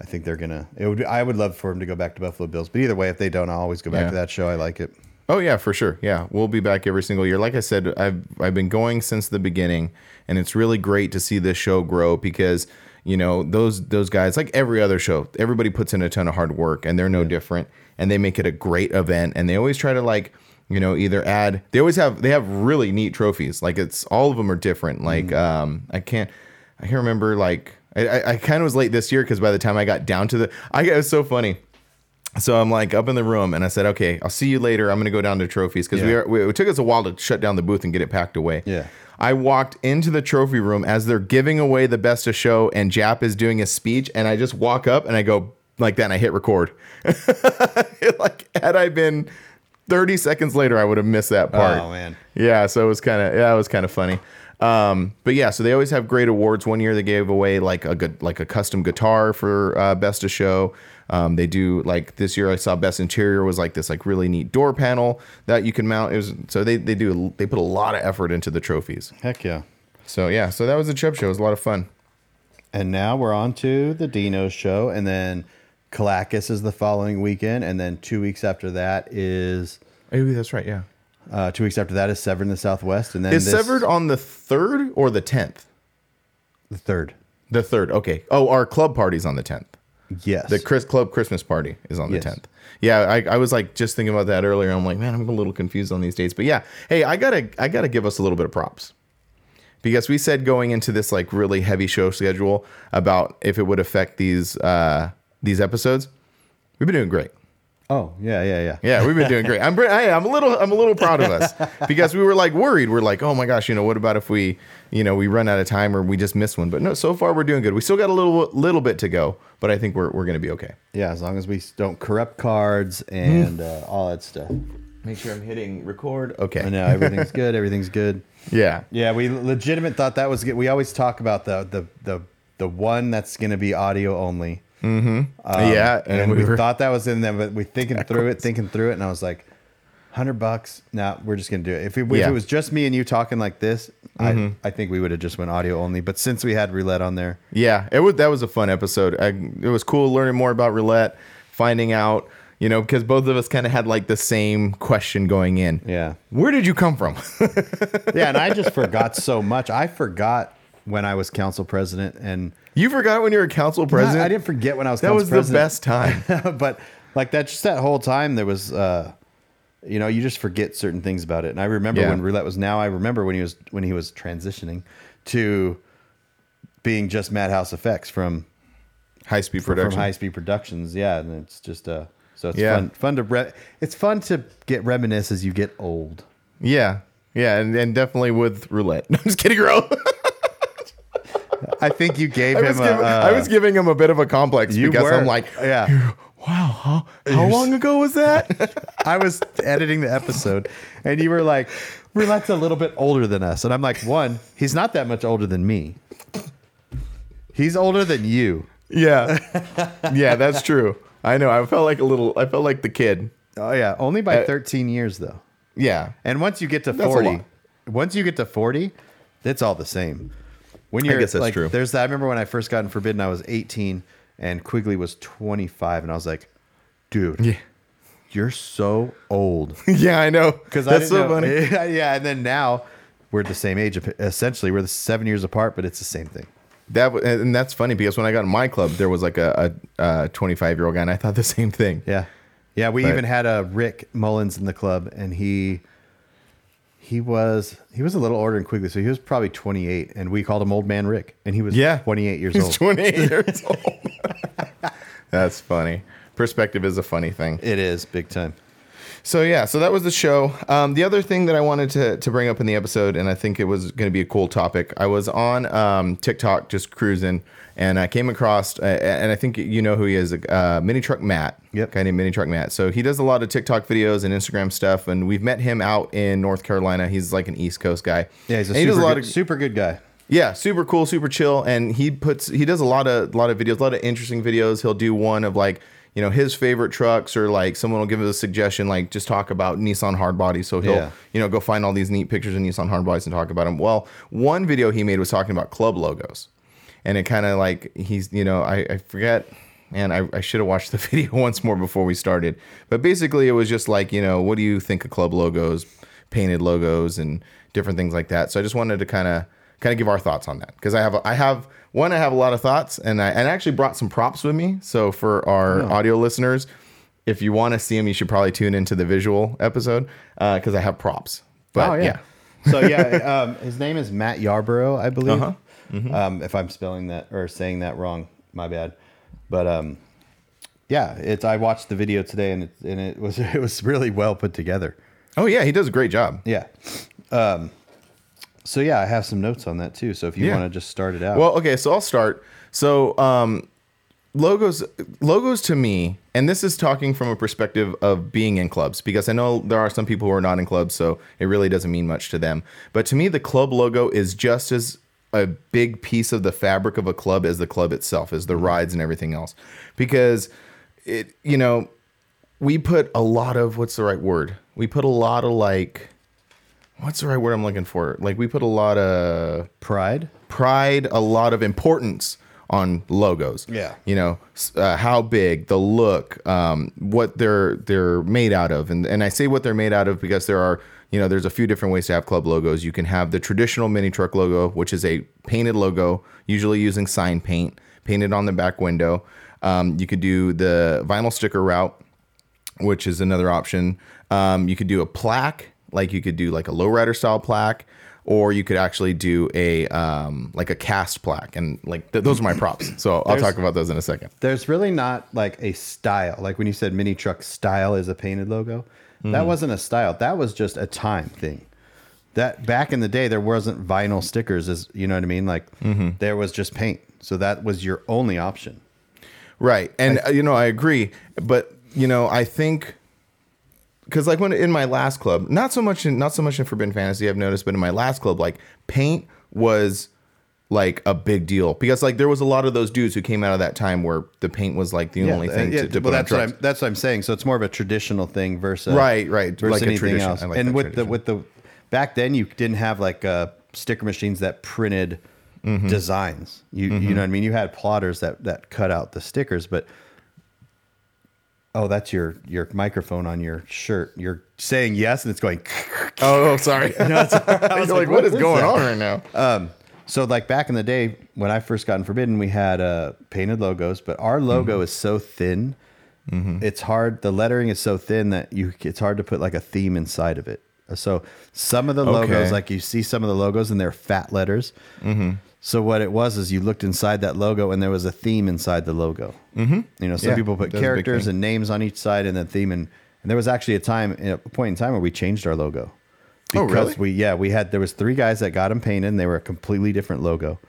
I think they're gonna. It would. I would love for them to go back to Buffalo Bills. But either way, if they don't, I'll always go back Yeah. to that show. I like it. Oh yeah, for sure. Yeah, we'll be back every single year. Like I said, I've I've been going since the beginning, and it's really great to see this show grow because you know those those guys like every other show everybody puts in a ton of hard work and they're no different and they make it a great event and they always try to like you know either add they always have they have really neat trophies like it's all of them are different like um i can't i can't remember like i i, I kind of was late this year because by the time i got down to the i it was so funny so I'm like up in the room, and I said, "Okay, I'll see you later. I'm going to go down to trophies because we are. We, it took us a while to shut down the booth and get it packed away. Yeah. I walked into the trophy room as they're giving away the best of show, and Jap is doing a speech, and I just walk up and I go like that, and I hit record. like had I been 30 seconds later, I would have missed that part. Oh, man. Yeah, so it was kind of yeah, it was kind of funny. Um, but yeah, so they always have great awards. One year they gave away like a good like a custom guitar for uh, best of show. Um, they do like this year I saw best interior was like this like really neat door panel that you can mount. It was so they they do they put a lot of effort into the trophies. Heck yeah. So yeah, so that was the Chubb show. It was a lot of fun. And now we're on to the Dino show, and then Calacus is the following weekend, and then two weeks after that is Maybe that's right. Yeah, uh, two weeks after that is Severed in the Southwest, and then is this- severed on the third or the tenth? the third. The third. Okay. Oh, our club party's on the tenth. Yes, The Chris Club Christmas party is on the Yes. 10th. Yeah, I, I was like just thinking about that earlier. I'm like, man, I'm a little confused on these dates. But yeah, hey, I gotta I gotta give us a little bit of props. Because we said going into this like really heavy show schedule about if it would affect these uh these episodes. We've been doing great. oh yeah, yeah, yeah. Yeah, we've been doing great. I'm I, I'm a little I'm a little proud of us because we were like worried. We're like, oh my gosh, you know, what about if we, you know, we run out of time or we just miss one? But no, so far we're doing good. We still got a little little bit to go, but I think we're we're gonna be okay. Yeah, as long as we don't corrupt cards and uh, all that stuff. Make sure I'm hitting record. Okay. I know everything's good. Everything's good. Yeah. Yeah, we legitimate thought that was good. We always talk about the the the the one that's going to be audio only. Yeah. and, And, we, we were, thought that was in there, but we thinking through it, thinking through it, and I was like, hundred bucks. Now we're just gonna do it. If, it, Yeah. Mm-hmm. it was just me and you talking like this, I I think we would have just went audio only. But since we had roulette on there, yeah, it was that was a fun episode. I, it was cool learning more about roulette, finding out, you know, because both of us kind of had like the same question going in. yeah, Where did you come from? yeah, and I just forgot so much. I forgot when I was council president, and you forgot when you were council president. I didn't forget when I was. that was the best time. but like that just that whole time there was uh you know you just forget certain things about it and i remember Yeah. when roulette was now i remember when he was when he was transitioning to being just madhouse effects from High speed from production. high speed productions yeah and it's just uh so it's Yeah. fun fun to re- it's fun to get reminisce as you get old yeah. Yeah, and, and definitely with roulette. I'm just kidding, bro. i think you gave I him a, giving, uh, I was giving him a bit of a complex you because were I'm like, yeah wow, how, how long ago was that? I was editing the episode, and you were like, "Roulette's a little bit older than us," and I'm like, "One, he's not that much older than me. He's older than you." yeah. Yeah, that's true. I know. I felt like a little, I felt like the kid. Oh yeah, only by Uh, 13 years though. Yeah. And once you get to 40, once you get to 40, it's all the same. When you're guess that's like, true. There's that. I remember when I first got in Forbidden, I was 18 and Quigley was 25, and I was like, "Dude, Yeah. you're so old." yeah, I know. Because that's so funny. yeah, and then now we're the same age. Essentially, we're the seven years apart, but it's the same thing. That and that's funny because when I got in my club, there was like a, a, 25 year old guy, and I thought the same thing. Yeah, yeah. We But- even had a Rick Mullins in the club, and he he was he was a little older than Quigley, so he was probably 28, and we called him Old Man Rick, and he was Yeah. 28 years He's old. 28 years old. that's funny. Perspective is a funny thing. It is big time. So yeah, so that was the show. Um, the other thing that I wanted to to bring up in the episode, and I think it was going to be a cool topic. I was on um, TikTok just cruising, and I came across, uh, and I think you know who he is, uh, Mini Truck Matt. Yep. guy named Mini Truck Matt. So he does a lot of TikTok videos and Instagram stuff, and we've met him out in North Carolina. He's like an East Coast guy. Yeah, he's a he super lot good, of super good guy. yeah, super cool, super chill, and he puts he does a lot of a lot of videos, a lot of interesting videos. He'll do one of like you know his favorite trucks, or like someone will give us a suggestion, like just talk about Nissan hard bodies. So he'll Yeah. you know go find all these neat pictures of Nissan hard bodies and talk about them. Well, one video he made was talking about club logos, and it kind of like he's you know I, I forget. And I, I should have watched the video once more before we started. But basically, it was just like, you know, what do you think of club logos, painted logos, and different things like that. So I just wanted to kind of kind of give our thoughts on that because I have a, I have one I have a lot of thoughts and I and I actually brought some props with me. So for our audio listeners, if you want to see them, you should probably tune into the visual episode because I have props. But oh yeah. so yeah, um, his name is Matt Yarborough, I believe. Uh-huh. Um, if I'm spelling that or saying that wrong, my bad. But um, yeah, it's. I watched the video today, and it and it was it was really well put together. Oh yeah, he does a great job. Yeah. Um, so yeah, I have some notes on that too. So if you Yeah. want to just start it out. Well, okay, so I'll start. So, um, logos, logos to me, and this is talking from a perspective of being in clubs, because I know there are some people who are not in clubs, so it really doesn't mean much to them. But to me, the club logo is just as a big piece of the fabric of a club as the club itself, as the rides and everything else, because it, you know, we put a lot of what's the right word? We put a lot of like. What's the right word I'm looking for? Like we put a lot of Pride. pride, a lot of importance on logos. Yeah. you know uh, how big, the look, um, what they're they're made out of, and and I say what they're made out of because there are you know there's a few different ways to have club logos. You can have the traditional mini truck logo, which is a painted logo, usually using sign paint, painted on the back window. Um, you could do the vinyl sticker route, which is another option. Um, you could do a plaque, like you could do like a lowrider style plaque, or you could actually do a um, like a cast plaque, and like th- those are my props. So I'll There's- talk about those in a second. There's really not like a style. Like when you said mini truck style is a painted logo, Hmm. that wasn't a style. That was just a time thing. That back in the day, there wasn't vinyl stickers, as you know what I mean. Like Mm-hmm. there was just paint, so that was your only option. Right. And uh, you know, I agree, but you know, I think cuz like when in my last club, not so much in not so much in Forbidden Fantasy I've noticed, but in my last club like paint was like a big deal because like there was a lot of those dudes who came out of that time where the paint was like the only uh, thing yeah, to, to well, put on that's what. I'm. That's what I'm saying. So it's more of a traditional thing versus Right, right. versus Like anything else. Like and with tradition. the with the back then, you didn't have like uh, sticker machines that printed Mm-hmm. designs. You you know what I mean. You had plotters that that cut out the stickers, but oh, that's your your microphone on your shirt. You're saying yes, and it's going. Oh, oh, sorry. I was like, like, what what is is going that? on right now? Um, so like back in the day when I first got in Forbidden, we had uh, painted logos, but our logo Mm-hmm. is so thin, it's hard. The lettering is so thin that you it's hard to put like a theme inside of it. So some of the logos, Okay. like you see some of the logos, and they're fat letters. Mm-hmm. So what it was is you looked inside that logo, and there was a theme inside the logo. Mm-hmm. You know, some Yeah, people put that's a big characters and names on each side, and then theme. And, and there was actually a time, a point in time, where we changed our logo. Oh, really? we yeah we had there was three guys that got them painted and they were a completely different logo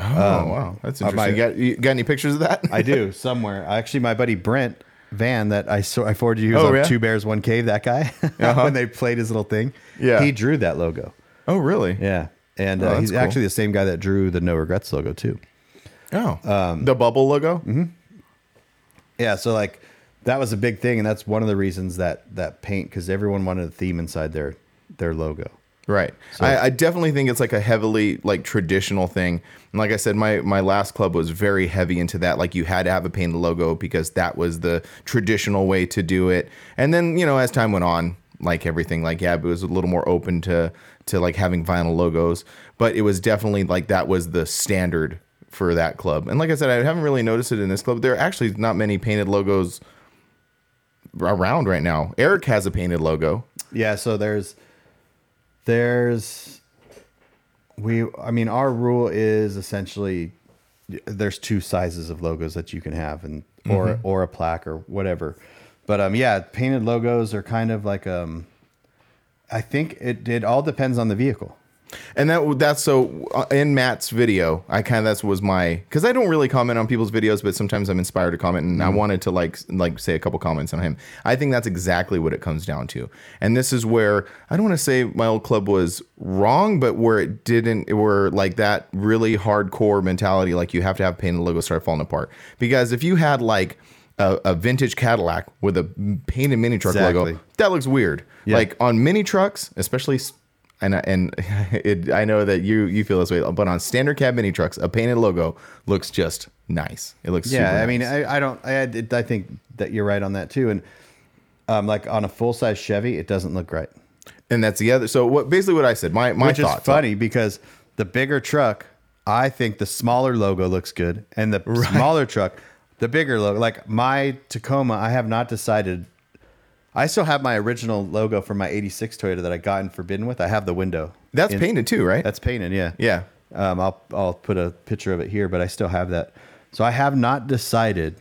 Oh, wow. That's uh, interesting. my- you, got, you got any pictures of that? i do somewhere actually my buddy brent van that i saw i forwarded you he was Oh, yeah? two bears one cave that guy when they played his little thing Yeah. he drew that logo oh, really? yeah and Oh, uh, that's he's cool. actually the same guy that drew the no regrets logo too Oh. Um, the bubble logo? mm-hmm. yeah so like that was a big thing and that's one of the reasons that that paint because everyone wanted a theme inside their their logo Right. I, I definitely think it's like a heavily like traditional thing. And like I said, my my last club was very heavy into that. Like you had to have a painted logo because that was the traditional way to do it. And then you know as time went on, like everything, like yeah, it was a little more open to to like having vinyl logos. But it was definitely like that was the standard for that club. And like I said, I haven't really noticed it in this club. There are actually not many painted logos around right now. Eric has a painted logo. Yeah, so there's there's we I mean our rule is essentially there's two sizes of logos that you can have and or mm-hmm. or a plaque or whatever. But um yeah, painted logos are kind of like um I think it it all depends on the vehicle. And that that's so uh, in Matt's video, I kind of that's was my because I don't really comment on people's videos, but sometimes I'm inspired to comment, and I wanted to like like say a couple comments on him. I think that's exactly what it comes down to, and this is where I don't want to say my old club was wrong, but where it didn't, where like that really hardcore mentality, like you have to have painted logo start falling apart. Because if you had like a, a vintage Cadillac with a painted mini truck logo, that looks weird. Like on mini trucks, especially, and and it, I know that you you feel this way, but on standard cab mini trucks, a painted logo looks just nice. It looks Yeah, I mean. I, I don't. I, I think that you're right on that too. And um, like on a full size Chevy, it doesn't look right. and that's the other. So what basically what I said, my my Which thoughts. is funny because the bigger truck, I think the smaller logo looks good, and the smaller truck, the bigger logo. Like my Tacoma, I have not decided. I still have my original logo from my '86 Toyota that I got in Forbidden with. I have the window. That's in- painted too, right? That's painted, yeah. yeah. Um, I'll I'll put a picture of it here, but I still have that. So I have not decided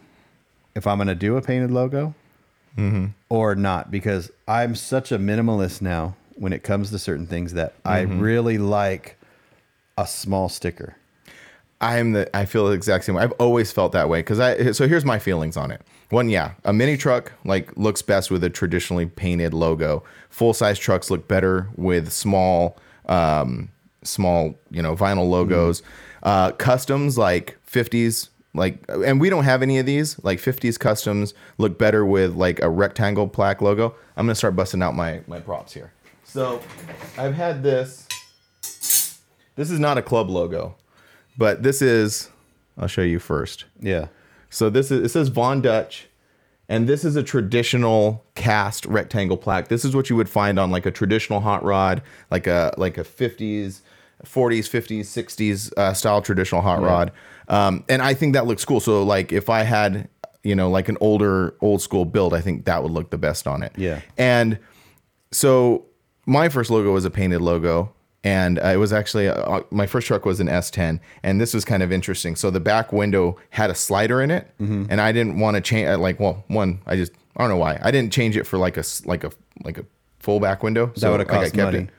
if I'm going to do a painted logo or not because I'm such a minimalist now when it comes to certain things that I really like a small sticker. I'm the I feel the exact same way. I've always felt that way because I so here's my feelings on it. One, yeah, a mini truck like looks best with a traditionally painted logo. Full size trucks look better with small, um, small you know vinyl logos. Uh, customs like 50s like and we don't have any of these like 50s customs look better with like a rectangle plaque logo. I'm gonna start busting out my my props here. So I've had this. This is not a club logo, but this is. I'll show you first. Yeah. So this is it says Von Dutch, and this is a traditional cast rectangle plaque. This is what you would find on like a traditional hot rod, like a like a 50s, 40s, 50s, 60s uh, style traditional hot rod. Um, and I think that looks cool. So like if I had you know like an older old school build, I think that would look the best on it. Yeah. And so my first logo was a painted logo and uh, it was actually uh, my first truck was an S10 and this was kind of interesting so the back window had a slider in it and I didn't want to change like well one I just I don't know why I didn't change it for like a like a like a full back window That would've like, I cost kept money. it.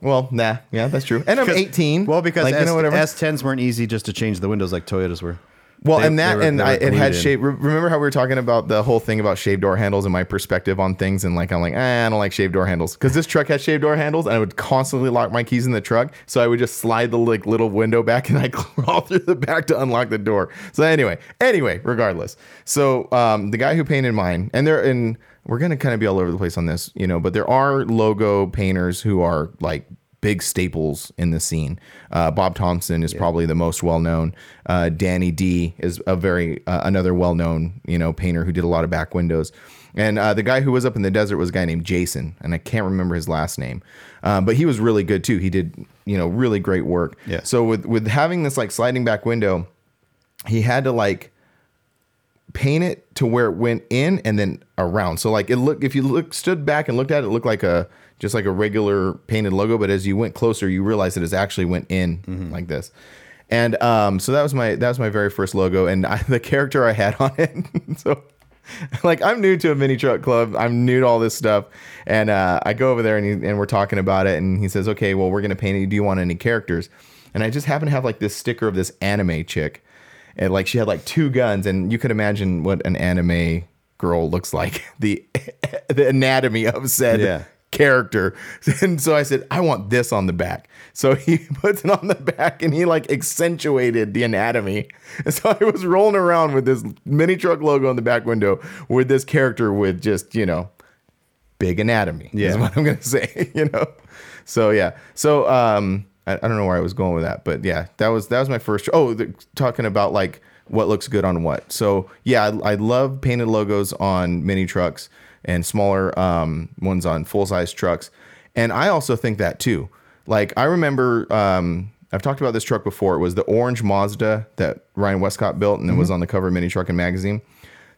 well nah yeah that's true and I'm 18 Well, because like, S- you know whatever S10s weren't easy just to change the windows like Toyotas were. Well, They- and that were- and I, it had shape. Remember how we were talking about the whole thing about shaved door handles and my perspective on things, and like I'm like, eh, I don't like shaved door handles because this truck had shaved door handles, and I would constantly lock my keys in the truck, so I would just slide the like little window back and I crawl through the back to unlock the door. So anyway, anyway, regardless, so um, the guy who painted mine, and they're in. We're gonna kind of be all over the place on this, you know, but there are logo painters who are like big staples in the scene. Uh, Bob Thompson is probably the most well known. Uh, Danny D is a very uh, another well known you know painter who did a lot of back windows. And uh, the guy who was up in the desert was a guy named Jason, and I can't remember his last name, uh, but he was really good too. He did you know really great work. Yeah. So with with having this like sliding back window, he had to like paint it to where it went in and then around. So like it looked if you look stood back and looked at it, it looked like a just like a regular painted logo, but as you went closer, you realized that it actually went in like this. And um, so that was my that was my very first logo, and I, the character I had on it. so, like, I'm new to a mini truck club. I'm new to all this stuff, and uh, I go over there and he, and we're talking about it, and he says, "Okay, well, we're gonna paint it. Do you want any characters?" And I just happen to have like this sticker of this anime chick, and like she had like two guns, and you could imagine what an anime girl looks like. The the anatomy of said Yeah. Character. And so I said, I want this on the back. So he puts it on the back and he like accentuated the anatomy. And so I was rolling around with this mini truck logo on the back window with this character with just, you know, big anatomy. Yeah. Is what I'm gonna say, you know. So yeah. So um I, I don't know where I was going with that, but yeah, that was that was my first oh the, talking about like what looks good on what. So yeah, I, I love painted logos on mini trucks and smaller um, ones on full size trucks, and I also think that too. Like I remember, um, I've talked about this truck before. It was the orange Mazda that Ryan Westcott built, and it was on the cover of Mini Truckin' Magazine.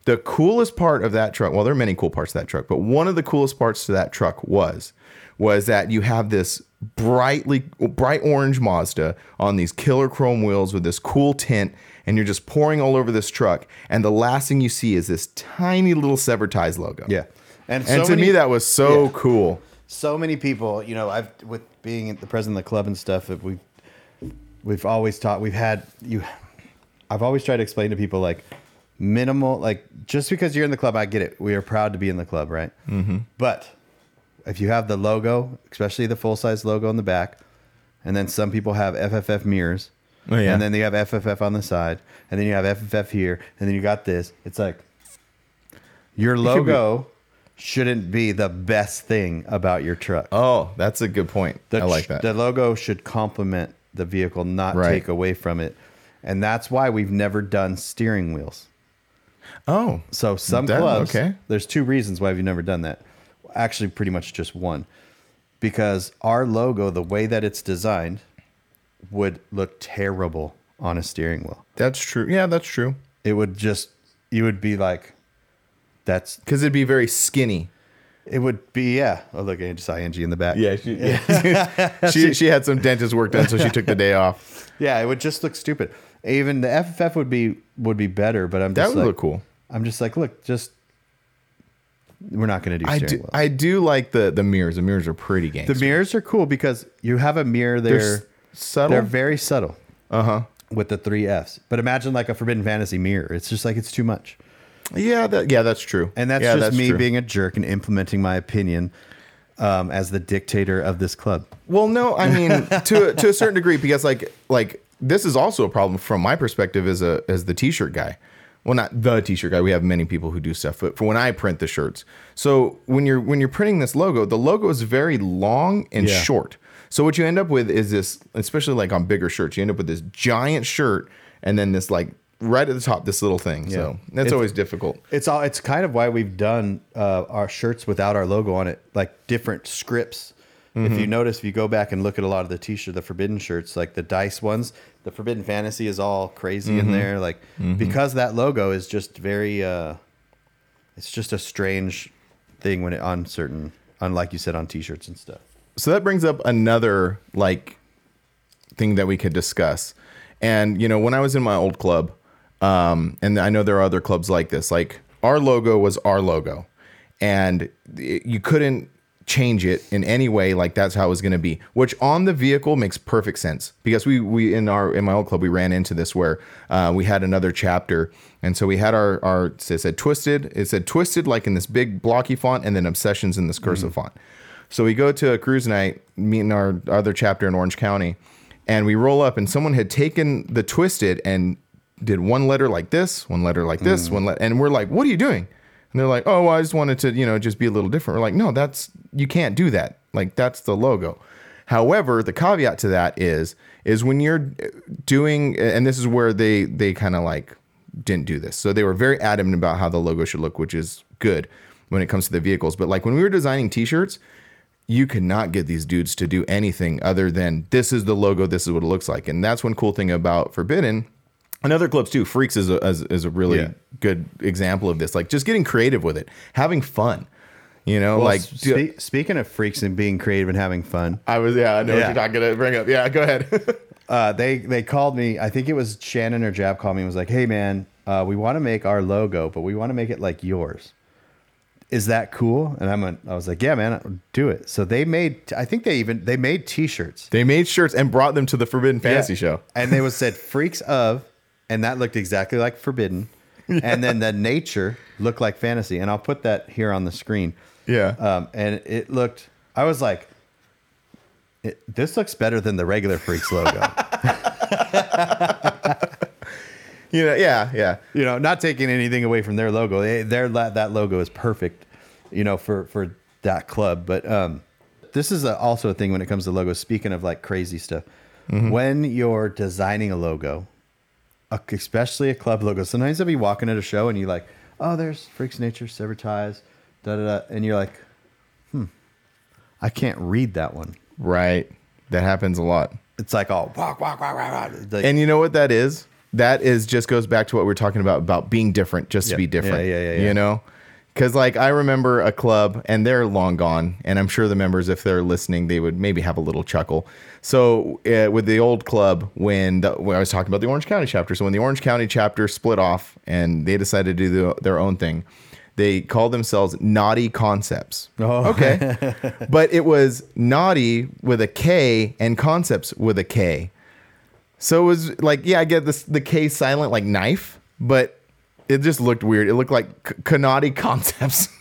The coolest part of that truck, well, there are many cool parts to that truck, but one of the coolest parts to that truck was was that you have this brightly bright orange Mazda on these killer chrome wheels with this cool tint, and you're just pouring all over this truck, and the last thing you see is this tiny little Sever Ties logo. Yeah. And, And so to me, that was so Yeah. cool. so many people, you know, I've with being the president of the club and stuff that we've we've always taught we've had you I've always tried to explain to people like minimal like just because you're in the club, I get it. We are proud to be in the club, right? Mm-hmm. But if you have the logo, especially the full size logo on the back, and then some people have FFF mirrors, Oh, yeah. and then they have FFF on the side, and then you have FFF here, and then you got this. It's like your logo shouldn't be the best thing about your truck. Oh, that's a good point. The I like that. The logo should complement the vehicle, not Right. take away from it. And that's why we've never done steering wheels. oh, So some That- clubs, okay. there's two reasons why we've never done that. Actually, pretty much just one. Because our logo, the way that it's designed, would look terrible on a steering wheel. That's true. Yeah, that's true. It would just you would be like, that's Because it'd be very skinny. it would be yeah. Oh look, I just saw Angie in the back. she, she she had some dentist work done, so she took the day off. yeah. It would just look stupid. Even the FFF would be would be better, but I'm That just would like, look cool. I'm just like, look, just we're not going to do I steering do wheels. I do like the the mirrors. The mirrors are pretty gangster. the mirrors are cool because you have a mirror there. s- subtle. They're very subtle. Uh huh. with the three Fs. But imagine like a Forbidden Fantasy mirror. It's just like it's too much. Yeah, that, yeah, that's true. And that's Yeah, just me true. being a jerk and implementing my opinion um, as the dictator of this club. Well, no, I mean to to a certain degree because like like this is also a problem from my perspective as a as the t-shirt guy. Well, not the t-shirt guy. We have many people who do stuff, but for when I print the shirts. So when you're when you're printing this logo, the logo is very long and Yeah. short. So what you end up with is this, especially like on bigger shirts, you end up with this giant shirt and then this like right at the top this little thing. So that's It's- always difficult. It's all. It's kind of why we've done uh, our shirts without our logo on it, like different scripts. If you notice, if you go back and look at a lot of the t-shirt, the Forbidden shirts, like the Dice ones, the Forbidden Fantasy is all crazy in there, like because that logo is just very. Uh, it's just a strange thing when it on certain, on like you said, on t-shirts and stuff. So that brings up another like thing that we could discuss. And you know when i was in my old club um and i know there are other clubs like this like our logo was our logo. And it- you couldn't change it in any way like that's how it was going to be which on the vehicle makes perfect sense. Because we we in our in my old club we ran into this where uh, we had another chapter. And so we had our our it said twisted it said twisted like in this big blocky font and then obsessions in this cursive font so we go to a cruise night, meeting our other chapter in Orange County, and we roll up, and someone had taken the twisted and did one letter like this, one letter like this, mm. one letter, and we're like, "What are you doing?" And they're like, "Oh, well, I just wanted to, you know, just be a little different." We're like, "No, that's you can't do that. Like that's the logo." However, the caveat to that is is when you're doing, and this is where they they kind of like didn't do this. So they were very adamant about how the logo should look, which is good when it comes to the vehicles. But like when we were designing T-shirts, you cannot get these dudes to do anything other than this is the logo, this is what it looks like, and that's one cool thing about Forbidden. And other clubs too. Freaks is a, is, is a really Yeah. good example of this. Like just getting creative with it, having fun. You know, Well, like spe- speaking of freaks and being creative and having fun, I was. Yeah, I know Yeah. what you're not gonna bring up. Yeah, go ahead. uh, they they called me. I think it was Shannon or Jab called me and was like, "Hey man, uh, we want to make our logo, but we want to make it like yours. Is that cool?" And I'm a, I was like, "Yeah, man, do it." So they made. I think they even they made T-shirts. they made shirts and brought them to the Forbidden Fantasy Yeah. show. and they was said "freaks of," and that looked exactly like Forbidden. And then the nature looked like fantasy, and I'll put that here on the screen. Yeah. Um, and it looked. I was like, it, "This looks better than the regular Freaks logo." You know, yeah, yeah. you know, not taking anything away from their logo. They, their that logo is perfect, you know, for for that club. But um, this is a, also a thing when it comes to logos. Speaking of like crazy stuff, when you're designing a logo, a- especially a club logo, sometimes I'll be walking at a show and you like, oh, there's Freaks Nature, Sever Ties, da da da, and you're like, hmm, I can't read that one. Right. That happens a lot. It's like all walk, walk, walk, walk, walk. Like, And you know what that is? That is just goes back to what we are talking about about being different, just to be different. Yeah, yeah, yeah, yeah. You know, because like I remember a club, and they're long gone, and I'm sure the members, if they're listening, they would maybe have a little chuckle. So uh, with the old club, when, the, when I was talking about the Orange County chapter, so when the Orange County chapter split off and they decided to do the, their own thing, they called themselves Naughty Concepts. Oh. Okay, but it was naughty with a K and concepts with a K. So it was like, yeah, I get this the K silent like knife, but it just looked weird. It looked like K- Kanati concepts.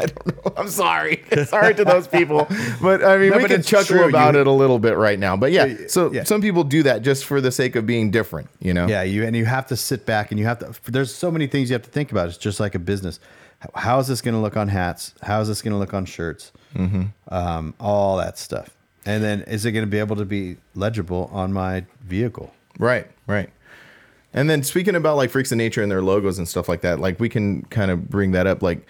I don't know. I'm sorry. sorry to those people. But I mean, No, we can chuckle true. about You- it a little bit right now. But yeah, so yeah. some people do that just for the sake of being different, you know? Yeah, you and you have to sit back and you have to. There's so many things you have to think about. It's just like a business. How- How is this going to look on hats? How is this going to look on shirts? Mm-hmm. Um, all that stuff. And then is it going to be able to be legible on my vehicle? Right, right. And then speaking about like freaks of nature and their logos and stuff like that, like we can kind of bring that up. Like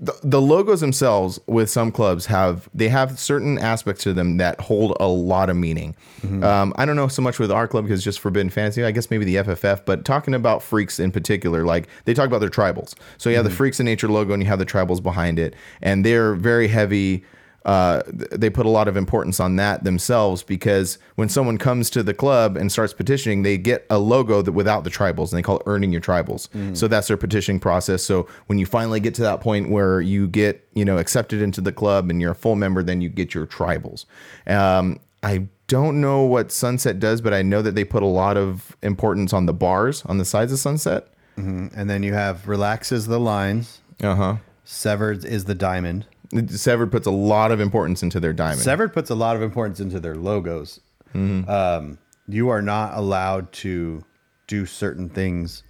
the, the logos themselves with some clubs have they have certain aspects to them that hold a lot of meaning. Um, I don't know so much with our club because it's just Forbidden Fantasy. I guess maybe the FFF, but talking about freaks in particular, like they talk about their tribals. So you have the Freaks of Nature logo and you have the tribals behind it, and they're very heavy uh, they put a lot of importance on that themselves because when someone comes to the club and starts petitioning, they get a logo that without the tribals, and they call it earning your tribals. So that's their petitioning process. So when you finally get to that point where you get you know accepted into the club and you're a full member, then you get your tribals. Um, I don't know what Sunset does, but I know that they put a lot of importance on the bars on the sides of Sunset. And then you have relaxes the lines. Uh huh. Severed is the diamond. Severed puts a lot of importance into their diamond. Severed puts a lot of importance into their logos. Um, you are not allowed to do certain things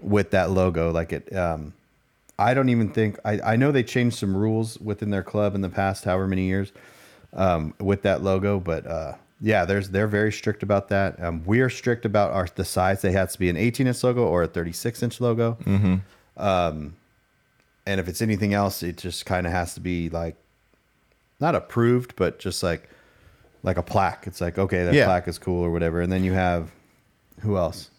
with that logo. Like it, um, I don't even think I, I know they changed some rules within their club in the past, however many years, um, with that logo. But uh, yeah, there's they're very strict about that. Um, we are strict about our the size. They have to be an 18 inch logo or a 36 inch logo. Um, and if it's anything else, it just kind of has to be like not approved, but just like like a plaque. It's like okay, that Yeah. plaque is cool or whatever. And then you have who else?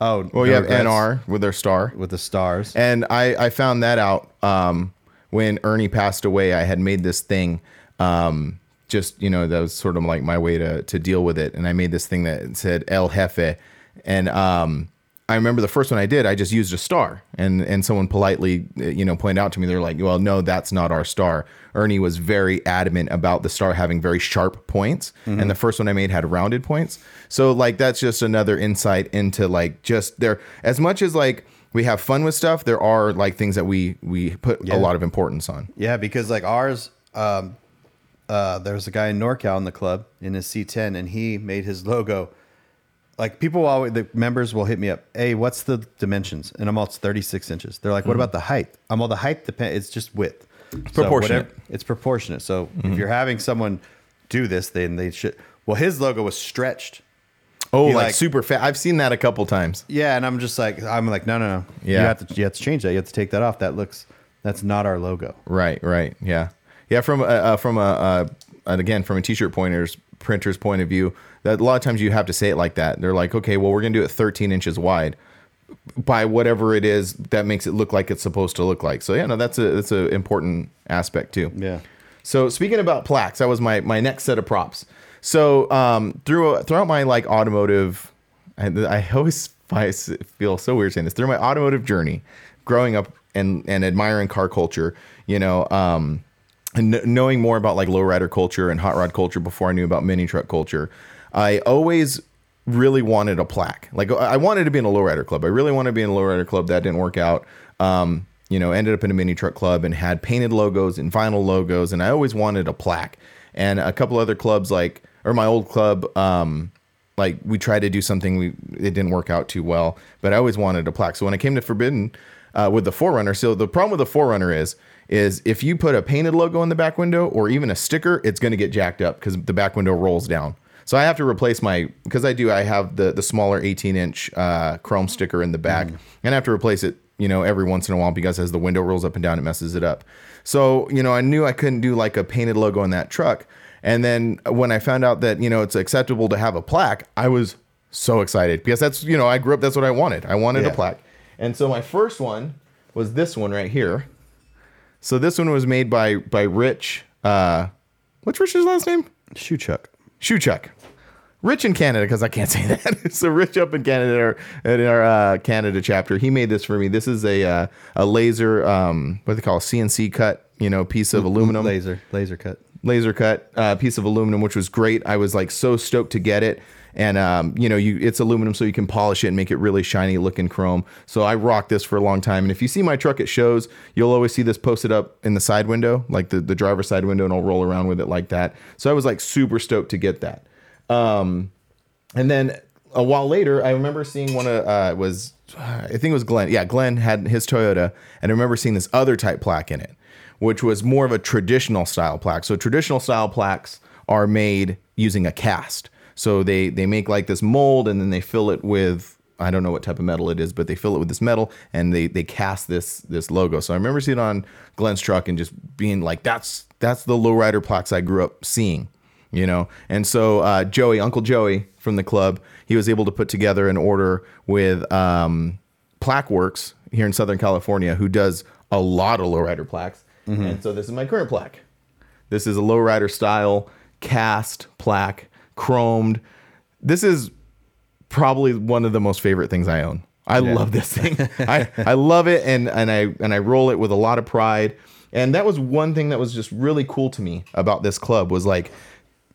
Oh, well, you have NR with their star. with the stars. And I, I found that out um, when Ernie passed away. I had made this thing, um, just you know, that was sort of like my way to to deal with it. And I made this thing that said El Jefe, and um, I remember the first one I did. I just used a star, and and someone politely, uh, you know, pointed out to me, they're like, "Well, no, that's not our star." Ernie was very adamant about the star having very sharp points, and the first one I made had rounded points. So like that's just another insight into like just there as much as like we have fun with stuff, there are like things that we we put a lot of importance on. Yeah, because like ours, um, uh, there was a guy in NorCal in the club in his C10, and he made his logo. Like people always, the members will hit me up. Hey, what's the dimensions? And I'm all it's 36 inches. They're like, what about the height? I'm all the height depend. It's just width. It's proportionate. it's proportionate. So if you're having someone do this, then they should. Well, his logo was stretched. Oh, like, like- super fat. I've seen that a couple times. Yeah, and I'm just like, I'm like, no, no, no. Yeah. you have to, you have to change that. You have to take that off. That looks, that's not our logo. Right, right, yeah, yeah. From a, uh, from a uh, and again from a t-shirt pointers printer's point of view, that a lot of times you have to say it like that. They're like, okay, well, we're gonna do it 13 inches wide by whatever it is that makes it look like it's supposed to look like. So yeah, no, that's a that's an important aspect too. Yeah. So speaking about plaques, that was my my next set of props. So um, through throughout my like automotive, I, I always fi- feel so weird saying this. Through my automotive journey, growing up and and admiring car culture, you know, um, and knowing more about like lowrider culture and hot rod culture before I knew about mini truck culture, I always really wanted a plaque. Like I wanted to be in a lowrider club. I really wanted to be in a lowrider club. That didn't work out. Um, you know, ended up in a mini truck club and had painted logos and vinyl logos, and I always wanted a plaque. And a couple other clubs, like or my old club, um, like we tried to do something, we it didn't work out too well. But I always wanted a plaque. So when I came to Forbidden uh, with the 4Runner, so the problem with the 4Runner is is if you put a painted logo in the back window or even a sticker, it's going to get jacked up because the back window rolls down. So I have to replace my because I do I have the the smaller 18 inch uh, chrome sticker in the back, and I have to replace it you know every once in a while because as the window rolls up and down, it messes it up. So you know I knew I couldn't do like a painted logo on that truck, and then when I found out that you know it's acceptable to have a plaque, I was so excited because that's you know I grew up that's what I wanted. I wanted a plaque, and so my first one was this one right here. So this one was made by by Rich. Uh, what's Rich's last name? Shoe chuck. Shoechuck. Rich in Canada, because I can't say that. so Rich up in Canada, in our uh, Canada chapter, he made this for me. This is a uh, a laser, um, what do they call it? CNC cut, you know, piece of aluminum Laser. Laser cut. laser cut uh, piece of aluminum, which was great. I was like so stoked to get it. And um, you know, you it's aluminum, so you can polish it and make it really shiny looking chrome. So I rocked this for a long time. And if you see my truck at shows, you'll always see this posted up in the side window, like the the driver's side window, and I'll roll around with it like that. So I was like super stoked to get that. Um, and then a while later, I remember seeing one of uh, it was I think it was Glenn. Yeah, Glenn had his Toyota, and I remember seeing this other type plaque in it, which was more of a traditional style plaque. So traditional style plaques are made using a cast. So they they make like this mold, and then they fill it with I don't know what type of metal it is, but they fill it with this metal and they they cast this this logo. So I remember seeing it on Glenn's truck and just being like, that's that's the lowrider plaques I grew up seeing, you know. And so uh, Joey, Uncle Joey from the club, he was able to put together an order with um, Plaque Works here in Southern California, who does a lot of lowrider plaques. And so this is my current plaque. This is a lowrider style cast plaque, chromed. This is probably one of the most favorite things I own. I love this thing. I, I love it and and I and I roll it with a lot of pride. And that was one thing that was just really cool to me about this club was like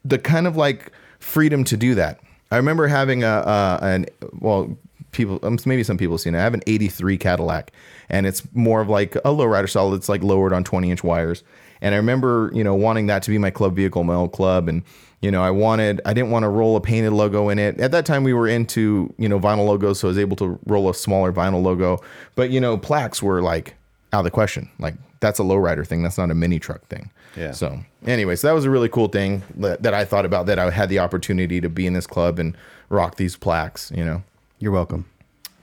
the kind of like freedom to do that. I remember having a, a an well people um, maybe some people have seen it. I have an 83 Cadillac and it's more of like a lowrider style It's like lowered on 20 inch wires. And I remember, you know, wanting that to be my club vehicle, my old club. And, you know, I wanted, I didn't want to roll a painted logo in it. At that time, we were into, you know, vinyl logos. So I was able to roll a smaller vinyl logo. But, you know, plaques were like out of the question. Like, that's a lowrider thing. That's not a mini truck thing. Yeah. So, anyway, so that was a really cool thing that, that I thought about that I had the opportunity to be in this club and rock these plaques, you know. You're welcome.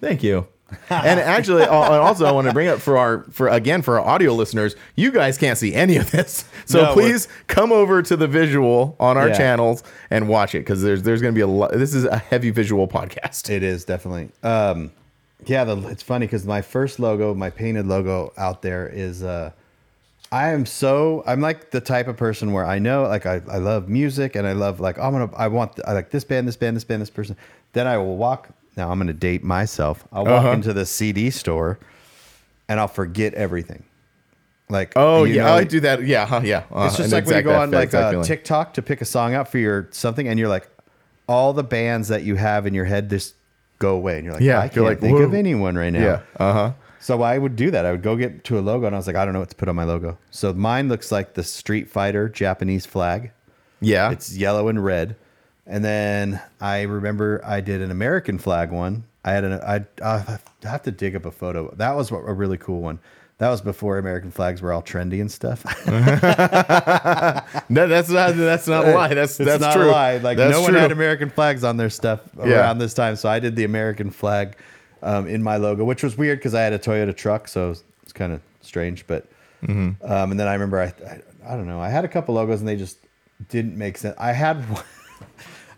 Thank you. And actually, al- also, I want to bring up for our for again for our audio listeners, you guys can't see any of this, so No, please come over to the visual on our Yeah. channels and watch it because there's there's going to be a lot. This is a heavy visual podcast. It is definitely. Um, yeah, the, it's funny because my first logo, my painted logo out there is. Uh, I am so I'm like the type of person where I know like I, I love music and I love like I'm gonna I want I like this band this band this band this person. Then I will walk. Now I'm gonna date myself. I'll walk Uh-huh. into the CD store, and I'll forget everything. Like Oh yeah, know, I do that. Yeah, huh, yeah. Uh, it's just like when you go on like exact uh. TikTok to pick a song out for your something, and you're like, all the bands that you have in your head just go away, and you're like, Yeah, I can't like, think of anyone right now. Yeah. Uh huh. So I would do that. I would go get to a logo, and I was like, I don't know what to put on my logo. So mine looks like the Street Fighter Japanese flag. Yeah. It's yellow and red. And then I remember I did an American flag one. I had an I I have to dig up a photo. That was a really cool one. That was before American flags were all trendy and stuff. no, that's not that's not a lie. That's It's that's not true. a lie. Like That's no one true. had American flags on their stuff Yeah. around this time, so I did the American flag um, in my logo, which was weird because I had a Toyota truck, so it's kind of strange. But Mm-hmm. um, and then I remember I, I I don't know I had a couple logos and they just didn't make sense. I had one,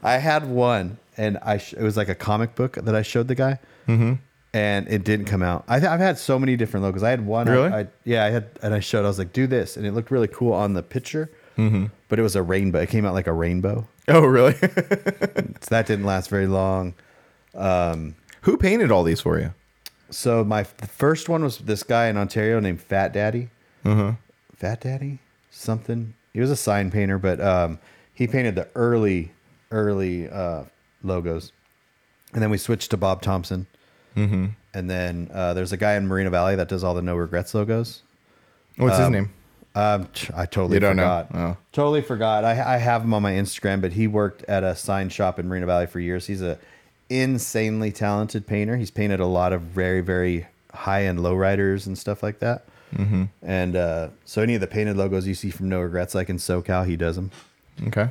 I had one and I sh- it was like a comic book that I showed the guy. Mm-hmm. And it didn't come out. I th- I've had so many different logos. I had one. I- Really? I, yeah, I had, and I showed. I was like, "Do this," and it looked really cool on the picture. Mm-hmm. But it was a rainbow. It came out like a rainbow. Oh really? So that didn't last very long. Who painted all these for you? So my the first one was this guy in Ontario named Fat Daddy. Uh-huh. Fat Daddy, something. He was a sign painter, but um, he painted the early, early uh, logos, and then we switched to Bob Thompson. Mm-hmm. And then uh, there's a guy in Moreno Valley that does all the No Regrets logos. What's his name? Um, I totally You don't know? forgot. Oh. Totally forgot. I, I have him on my Instagram, but he worked at a sign shop in Moreno Valley for years. He's a insanely talented painter. He's painted a lot of very, very high end lowriders and stuff like that. Mm-hmm. And uh, so any of the painted logos you see from No Regrets, like in SoCal, he does them. Okay.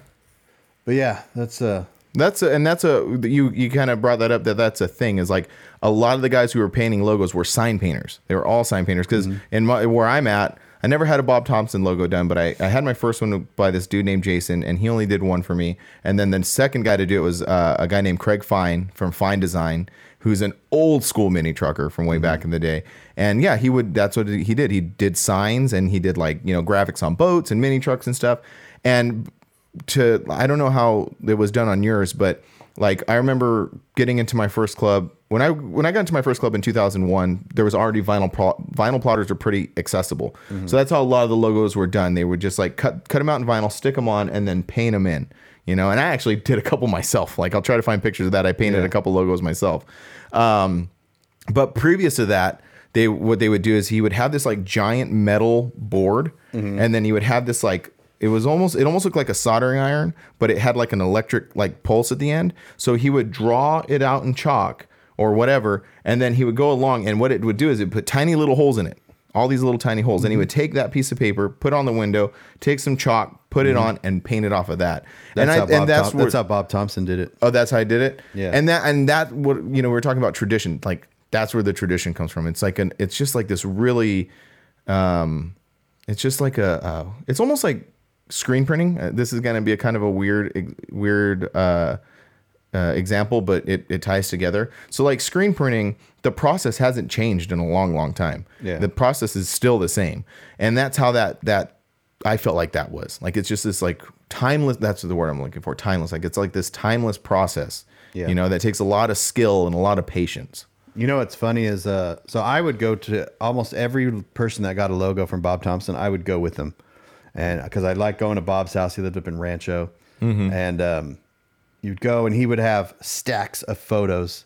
But yeah, that's uh, That's a, and that's a you you kind of brought that up that that's a thing is like a lot of the guys who were painting logos were sign painters. They were all sign painters because in my where I'm at, I never had a Bob Thompson logo done, but I, I had my first one by this dude named Jason, and he only did one for me. And then the second guy to do it was uh, a guy named Craig Fine from Fine Design, who's an old school mini trucker from way back in the day. And yeah, he would. That's what he did. He did signs and he did like you know graphics on boats and mini trucks and stuff. And to I don't know how it was done on yours, but like I remember getting into my first club when I when I got into my first club in 2001. There was already vinyl pro, vinyl plotters are pretty accessible, so that's how a lot of the logos were done. They would just like cut cut them out in vinyl, stick them on, and then paint them in. You know, and I actually did a couple myself. Like I'll try to find pictures of that. I painted Yeah. a couple logos myself. Um, but previous to that, they what they would do is he would have this like giant metal board, and then he would have this like it was almost it almost looked like a soldering iron, but it had like an electric like pulse at the end. So he would draw it out in chalk or whatever, and then he would go along, and what it would do is it put tiny little holes in it all these little tiny holes. And he would take that piece of paper, put it on the window, take some chalk, put it on, and paint it off of that. That's, and how, Bob that's Thom- where- that's how Bob Thompson did it. Oh, that's how I did it. Yeah. And that and that what you know we are talking about tradition. Like that's where the tradition comes from. It's like an it's just like this really, um, it's just like a uh, it's almost like screen printing. Uh, this is gonna be a kind of a weird weird uh, uh, example, but it it ties together. So like screen printing, the process hasn't changed in a long long time. Yeah. The process is still the same, and that's how that that I felt like that was like it's just this like timeless. That's the word I'm looking for. Timeless. Like it's like this timeless process. Yeah. You know that takes a lot of skill and a lot of patience. You know what's funny is uh so I would go to almost every person that got a logo from Bob Thompson, I would go with them. And because I like going to Bob's house, he lived up in Rancho. Mm-hmm. And um you'd go and he would have stacks of photos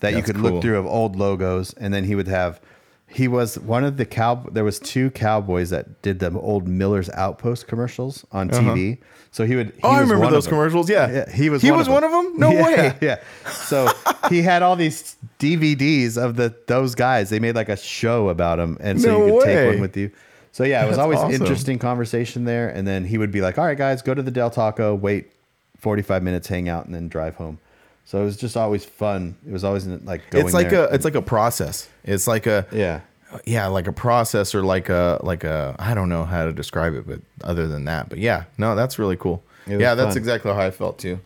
that you could cool. look through of old logos and then he would have he was one of the cow there was two cowboys that did the old Miller's Outpost commercials on TV. So he would he Uh-huh. Oh, I remember those commercials. Yeah. Yeah, he was He one was of one of them. No yeah, way. Yeah. So he had all these DVDs of the those guys. They made like a show about them, and so No you could way. take one with you. So yeah, it was That's always awesome. interesting conversation there. And then he would be like, "All right, guys, go to the Del Taco, wait forty five minutes, hang out, and then drive home." So it was just always fun. It was always like going. It's like a it's like a process. It's like a yeah. yeah, like a process or like a like a I don't know how to describe it, but other than that, but yeah, no, that's really cool. Yeah, that's exactly how I felt too.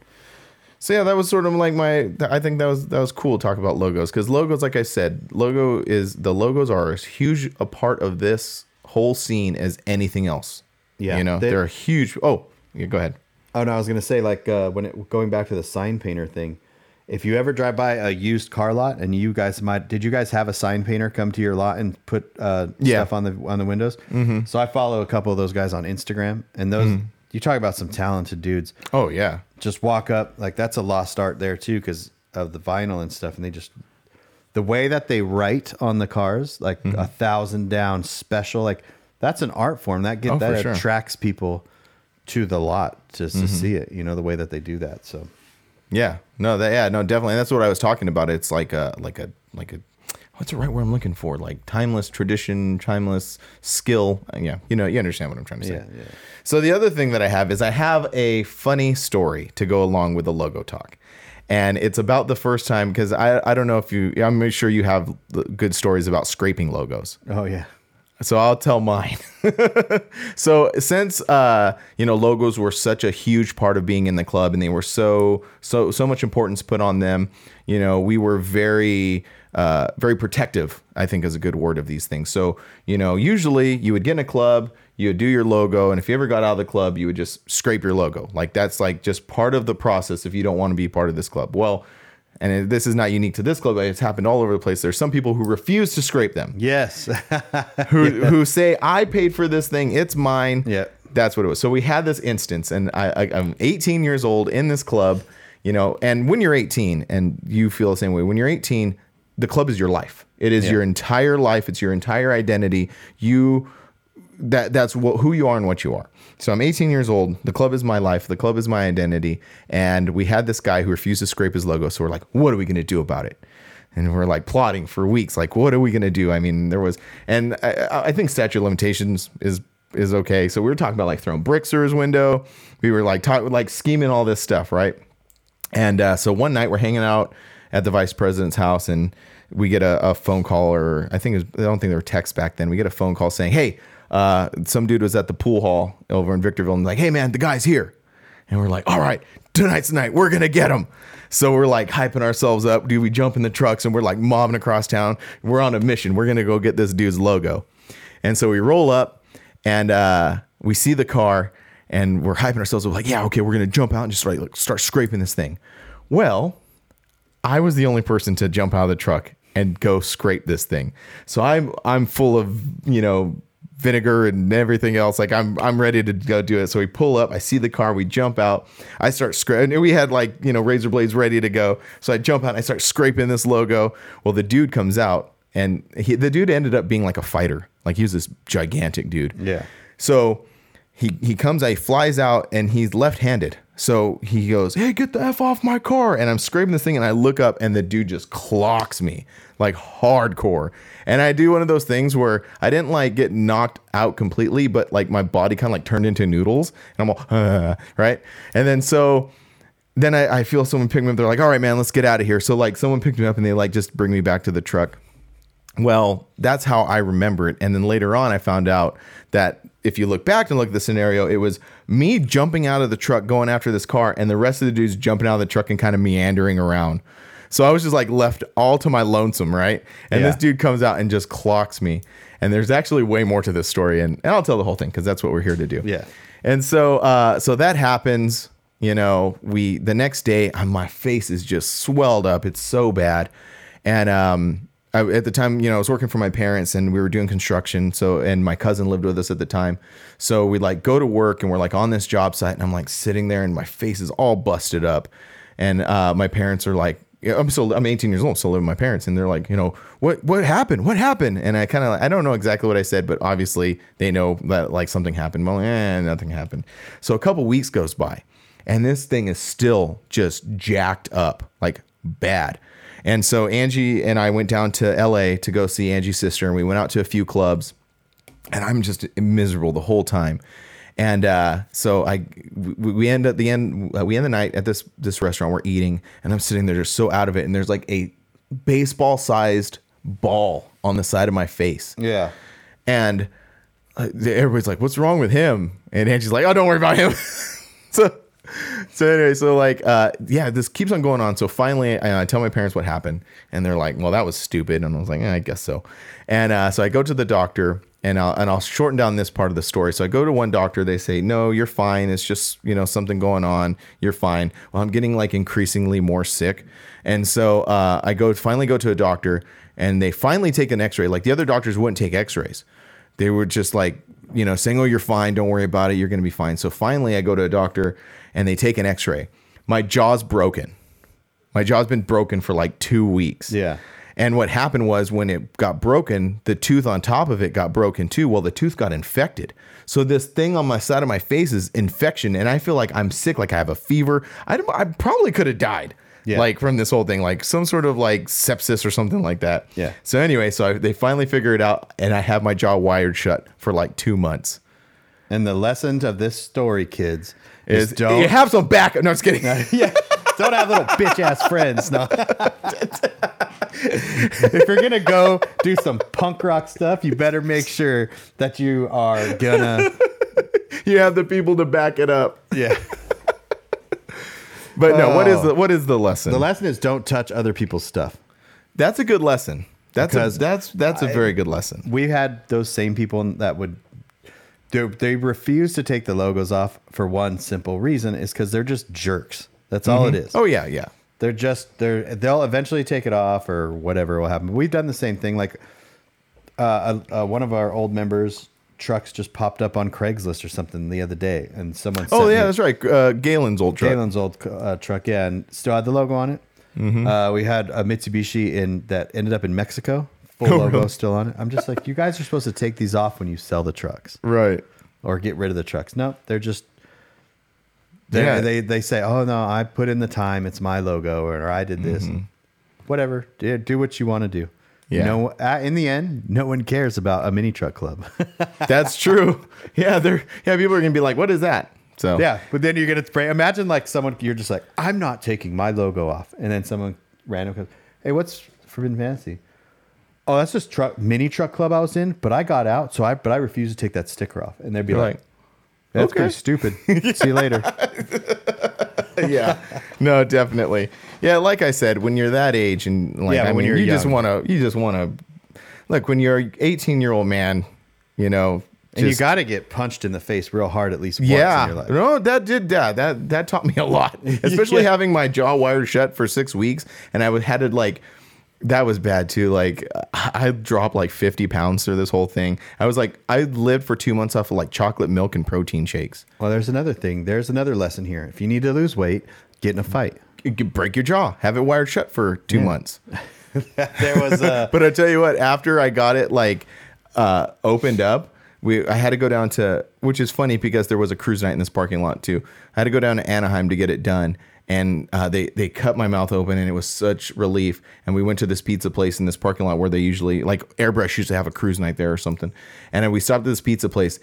So yeah, that was sort of like my. I think that was that was cool to talk about logos because logos, like I said, logo is the logos are as huge a part of this whole scene as anything else. Yeah, you know they- are huge. Oh, yeah, go ahead. Oh no, I was gonna say like uh, when it going back to the sign painter thing. If you ever drive by a used car lot and you guys might, did you guys have a sign painter come to your lot and put uh, Yeah. stuff on the on the windows? Mm-hmm. So I follow a couple of those guys on Instagram, and those you talk about some talented dudes. Oh yeah, Just walk up like that's a lost art there too because of the vinyl and stuff, and they just the way that they write on the cars, like Mm-hmm. a thousand down special, like that's an art form that get Oh, that sure. attracts people to the lot just Mm-hmm. to see it. You know the way that they do that. So Yeah, no, that yeah, no, definitely. That's what I was talking about. It's like a like a like a what's the right word I'm looking for? Like timeless tradition, timeless skill. Uh, Yeah, you know, you understand what I'm trying to say. Yeah, yeah. So the other thing that I have is I have a funny story to go along with the logo talk. And it's about the first time because I, I don't know if you I'm sure you have good stories about scraping logos. oh yeah. So I'll tell mine. so since uh, you know logos were such a huge part of being in the club, and they were so so so much importance put on them, you know, we were very uh, very protective. I think is a good word of these things. So you know, usually you would get in a club, you would do your logo, and if you ever got out of the club, you would just scrape your logo. Like that's like just part of the process if you don't want to be part of this club. Well. And this is not unique to this club. but It's happened all over the place. There's some people who refuse to scrape them Yes. who who say I paid for this thing, it's mine. Yeah. that's what it was. So we had this instance, and I, I I'm 18 years old in this club, you know. And when you're 18, and you feel the same way, when you're 18, the club is your life. It is Yeah. your entire life. It's your entire identity. You that that's what who you are and what you are. So I'm 18 years old. The club is my life. The club is my identity. And we had this guy who refused to scrape his logo. So we're like, what are we going to do about it? And we're like plotting for weeks. Like, what are we going to do? I mean, there was, and I, I think statute of limitations is is okay. So we were talking about like throwing bricks through his window. We were like talking like scheming all this stuff, right? And uh, so one night we're hanging out at the vice president's house, and we get a, a phone call, or I think was, I don't think there were texts back then. We get a phone call saying, "Hey, uh, some dude was at the pool hall over in Victorville, and like, hey man, the guy's here." And we're like, "All right, tonight's night. We're gonna get him." So we're like hyping ourselves up. Dude, we jump in the trucks and we're like mobbing across town. We're on a mission. We're gonna go get this dude's logo. And so we roll up and uh, we see the car and we're hyping ourselves up like, yeah, okay, we're gonna jump out and just like, start scraping this thing. Well, I was the only person to jump out of the truck and go scrape this thing. So I'm I'm full of you know vinegar and everything else. Like I'm I'm ready to go do it. So we pull up. I see the car. We jump out. I start scraping. and We had like you know razor blades ready to go. So I jump out. and I start scraping this logo. Well, the dude comes out and he, the dude ended up being like a fighter. Like he was this gigantic dude. Yeah. So he he comes out, he flies out, and he's left-handed. So he goes, Hey, get the F off my car. And I'm scraping this thing and I look up and the dude just clocks me like hardcore. And I do one of those things where I didn't like get knocked out completely, but like my body kind of like turned into noodles and I'm all, uh, right? And then so then I, I feel someone pick me up. They're like, all right, man, let's get out of here. So like someone picked me up and they like just bring me back to the truck. Well, that's how I remember it. And then later on, I found out that if you look back and look at the scenario, it was me jumping out of the truck, going after this car, and the rest of the dudes jumping out of the truck and kind of meandering around. So I was just like left all to my lonesome, right? And Yeah. this dude comes out and just clocks me. And there's actually way more to this story, and, and I'll tell the whole thing because that's what we're here to do. Yeah. And so, uh, so that happens. You know, we the next day, uh, my face is just swelled up. It's so bad, and um, I, at the time, you know, I was working for my parents, and we were doing construction. So, and my cousin lived with us at the time. So we like go to work, and we're like on this job site, and I'm like sitting there, and my face is all busted up, and uh, my parents are like. I'm still I'm 18 years old, still living with my parents, and they're like, you know, what what happened? What happened? And I kind of I don't know exactly what I said, but obviously they know that like something happened. Well, eh, nothing happened. So a couple weeks goes by, and this thing is still just jacked up, like bad. And so Angie and I went down to LA to go see Angie's sister, and we went out to a few clubs and I'm just miserable the whole time. And uh, so I, we, we end at the end, uh, we end the night at this this restaurant. We're eating, and I'm sitting there just so out of it. And there's like a baseball sized ball on the side of my face, Yeah. and uh, everybody's like, "What's wrong with him?" And Angie's like, "Oh, don't worry about him." so, so anyway, so like, uh, yeah, this keeps on going on. So finally, I, I tell my parents what happened, and they're like, "Well, that was stupid," and I was like, eh, "I guess so." And uh, so I go to the doctor, and I'll and I'll shorten down this part of the story. So I go to one doctor. They say, "No, you're fine. It's just you know something going on. You're fine." Well, I'm getting like increasingly more sick, and so uh, I go finally go to a doctor, and they finally take an X-ray. Like the other doctors wouldn't take X-rays they were just like you know saying oh you're fine don't worry about it you're going to be fine so finally i go to a doctor and they take an x-ray my jaw's broken my jaw's been broken for like two weeks Yeah. and what happened was when it got broken the tooth on top of it got broken too well the tooth got infected so this thing on my side of my face is infection and i feel like i'm sick like i have a fever i, I probably could have died Yeah. like from this whole thing like some sort of like sepsis or something like that Yeah. so anyway, so I, they finally figure it out, and I have my jaw wired shut for like two months. And the lesson of this story, kids, is, don't you have some backup? No, I'm just kidding. yeah, don't have little bitch ass friends. No. if you're gonna go do some punk rock stuff, you better make sure that you are gonna. you have the people to back it up. Yeah. But no, what is Oh. the what is the lesson? The lesson is don't touch other people's stuff. that's a good lesson. That's a, Because that's that's a very good lesson. We had those same people that would. They, they refuse to take the logos off for one simple reason is because they're just jerks. That's all it is. Oh yeah, yeah. They're just they're they'll eventually take it off or whatever will happen. We've done the same thing. Like uh, uh, one of our old members' trucks just popped up on Craigslist or something the other day, and someone. Oh yeah, me that's right. Uh, Galen's old truck. Galen's old uh, truck, yeah, and still had the logo on it. Mm-hmm. Uh, we had a Mitsubishi in that ended up in Mexico. Full logo still on it. I'm just like, you guys are supposed to take these off when you sell the trucks Right. or get rid of the trucks. No, they're just. They Yeah. they they say, oh no, I put in the time. It's my logo, or I did this. Whatever, do, do what you want to do. Mm-hmm. Yeah. No, uh, in the end, no one cares about a mini truck club. That's true. Yeah, they're yeah. People are gonna be like, "What is that?" So yeah, but then you're gonna spray. Imagine like someone you're just like, I'm not taking my logo off, and then someone random goes, Hey, what's Forbidden Fantasy? Oh, that's just truck mini truck club I was in, but I got out, so I but I refused to take that sticker off, and they'd be You're like, like, That's okay. pretty stupid. See you later. yeah, no, definitely. Yeah, like I said, when you're that age and like, Yeah, I when mean, you're you just want to, you just want to, look, when you're an 18 year old man, you know, And you got to get punched in the face real hard at least once yeah, in your life. no, that did yeah, that that taught me a lot, especially Yeah. having my jaw wired shut for six weeks, and I had to like. That was bad too. Like I dropped like 50 pounds through this whole thing. I was like, I lived for two months off of like chocolate milk and protein shakes. Well, there's another thing. There's another lesson here. If you need to lose weight, get in a fight. You could break your jaw, have it wired shut for two months. there was a But I tell you what, after I got it like uh, opened up, we I had to go down to which is funny because there was a cruise night in this parking lot too. I had to go down to Anaheim to get it done, and uh, they they cut my mouth open, and it was such relief. And we went to this pizza place in this parking lot where they usually like Airbrush used to have a cruise night there or something, and then we stopped at this pizza place.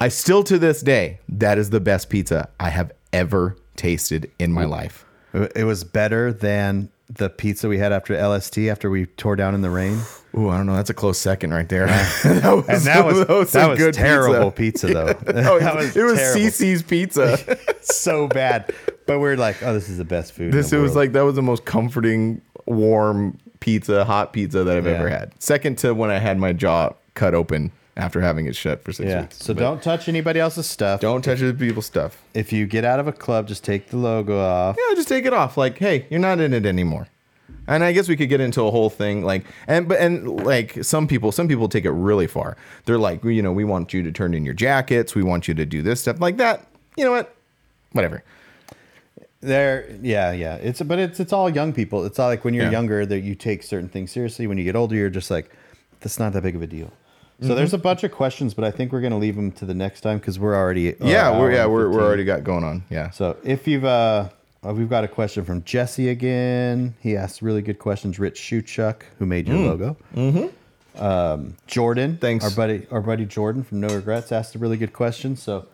I still to this day that is the best pizza I have ever tasted in my life. It was better than the pizza we had after LST after we tore down in the rain. Ooh, I don't know. That's a close second right there. that was, And that was that was, a good terrible pizza, though. Oh, that it was terrible. CiCi's pizza. so bad. But we're like, oh, this is the best food. this it was like that was the most comforting, warm pizza, hot pizza that I've Yeah. ever had. Second to when I had my jaw cut open after having it shut for six yeah. weeks. So But don't touch anybody else's stuff. don't touch other people's stuff. If you get out of a club, just take the logo off. Yeah, just take it off. Like, hey, you're not in it anymore. And I guess we could get into a whole thing like and but and like some people some people take it really far. They're like, you know, we want you to turn in your jackets, we want you to do this stuff like that. You know what? Whatever. There, yeah, yeah. It's but it's it's all young people. It's all like when you're Yeah. younger that you take certain things seriously. When you get older, you're just like, that's not that big of a deal. Mm-hmm. So there's a bunch of questions, but I think we're gonna leave them to the next time because we're already uh, yeah, we're yeah, we're, we're already got going on. Yeah. So if you've uh, uh, we've got a question from Jesse again. He asked really good questions. Rich Shuchuk, who made your logo. Mm-hmm. Um, Jordan, Thanks. Our buddy, our buddy Jordan from No Regrets asked a really good question. So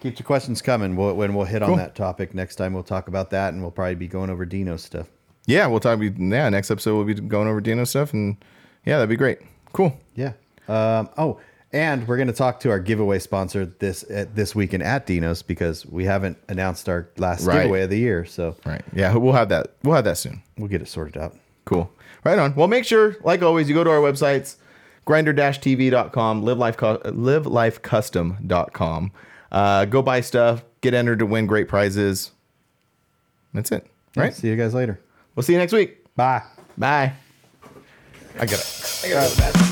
keep the questions coming. We'll, when we'll hit Cool. on that topic next time, we'll talk about that, and we'll probably be going over Dino stuff. Yeah, we'll talk. Yeah, next episode we'll be going over Dino stuff, and yeah, that'd be great. Cool. Yeah. Um, oh, and we're going to talk to our giveaway sponsor this uh, this weekend at Dino's because we haven't announced our last Right. giveaway of the year. So Right. Yeah, we'll have that. We'll have that soon. we'll get it sorted out. Cool. Right on. Well, make sure, like always, you go to our websites, grinder-tv.com, live life livelifecustom.com. Uh, go buy stuff, get entered to win great prizes. That's it. Right. See you guys later. We'll see you next week. Bye. Bye. I got it. I got it.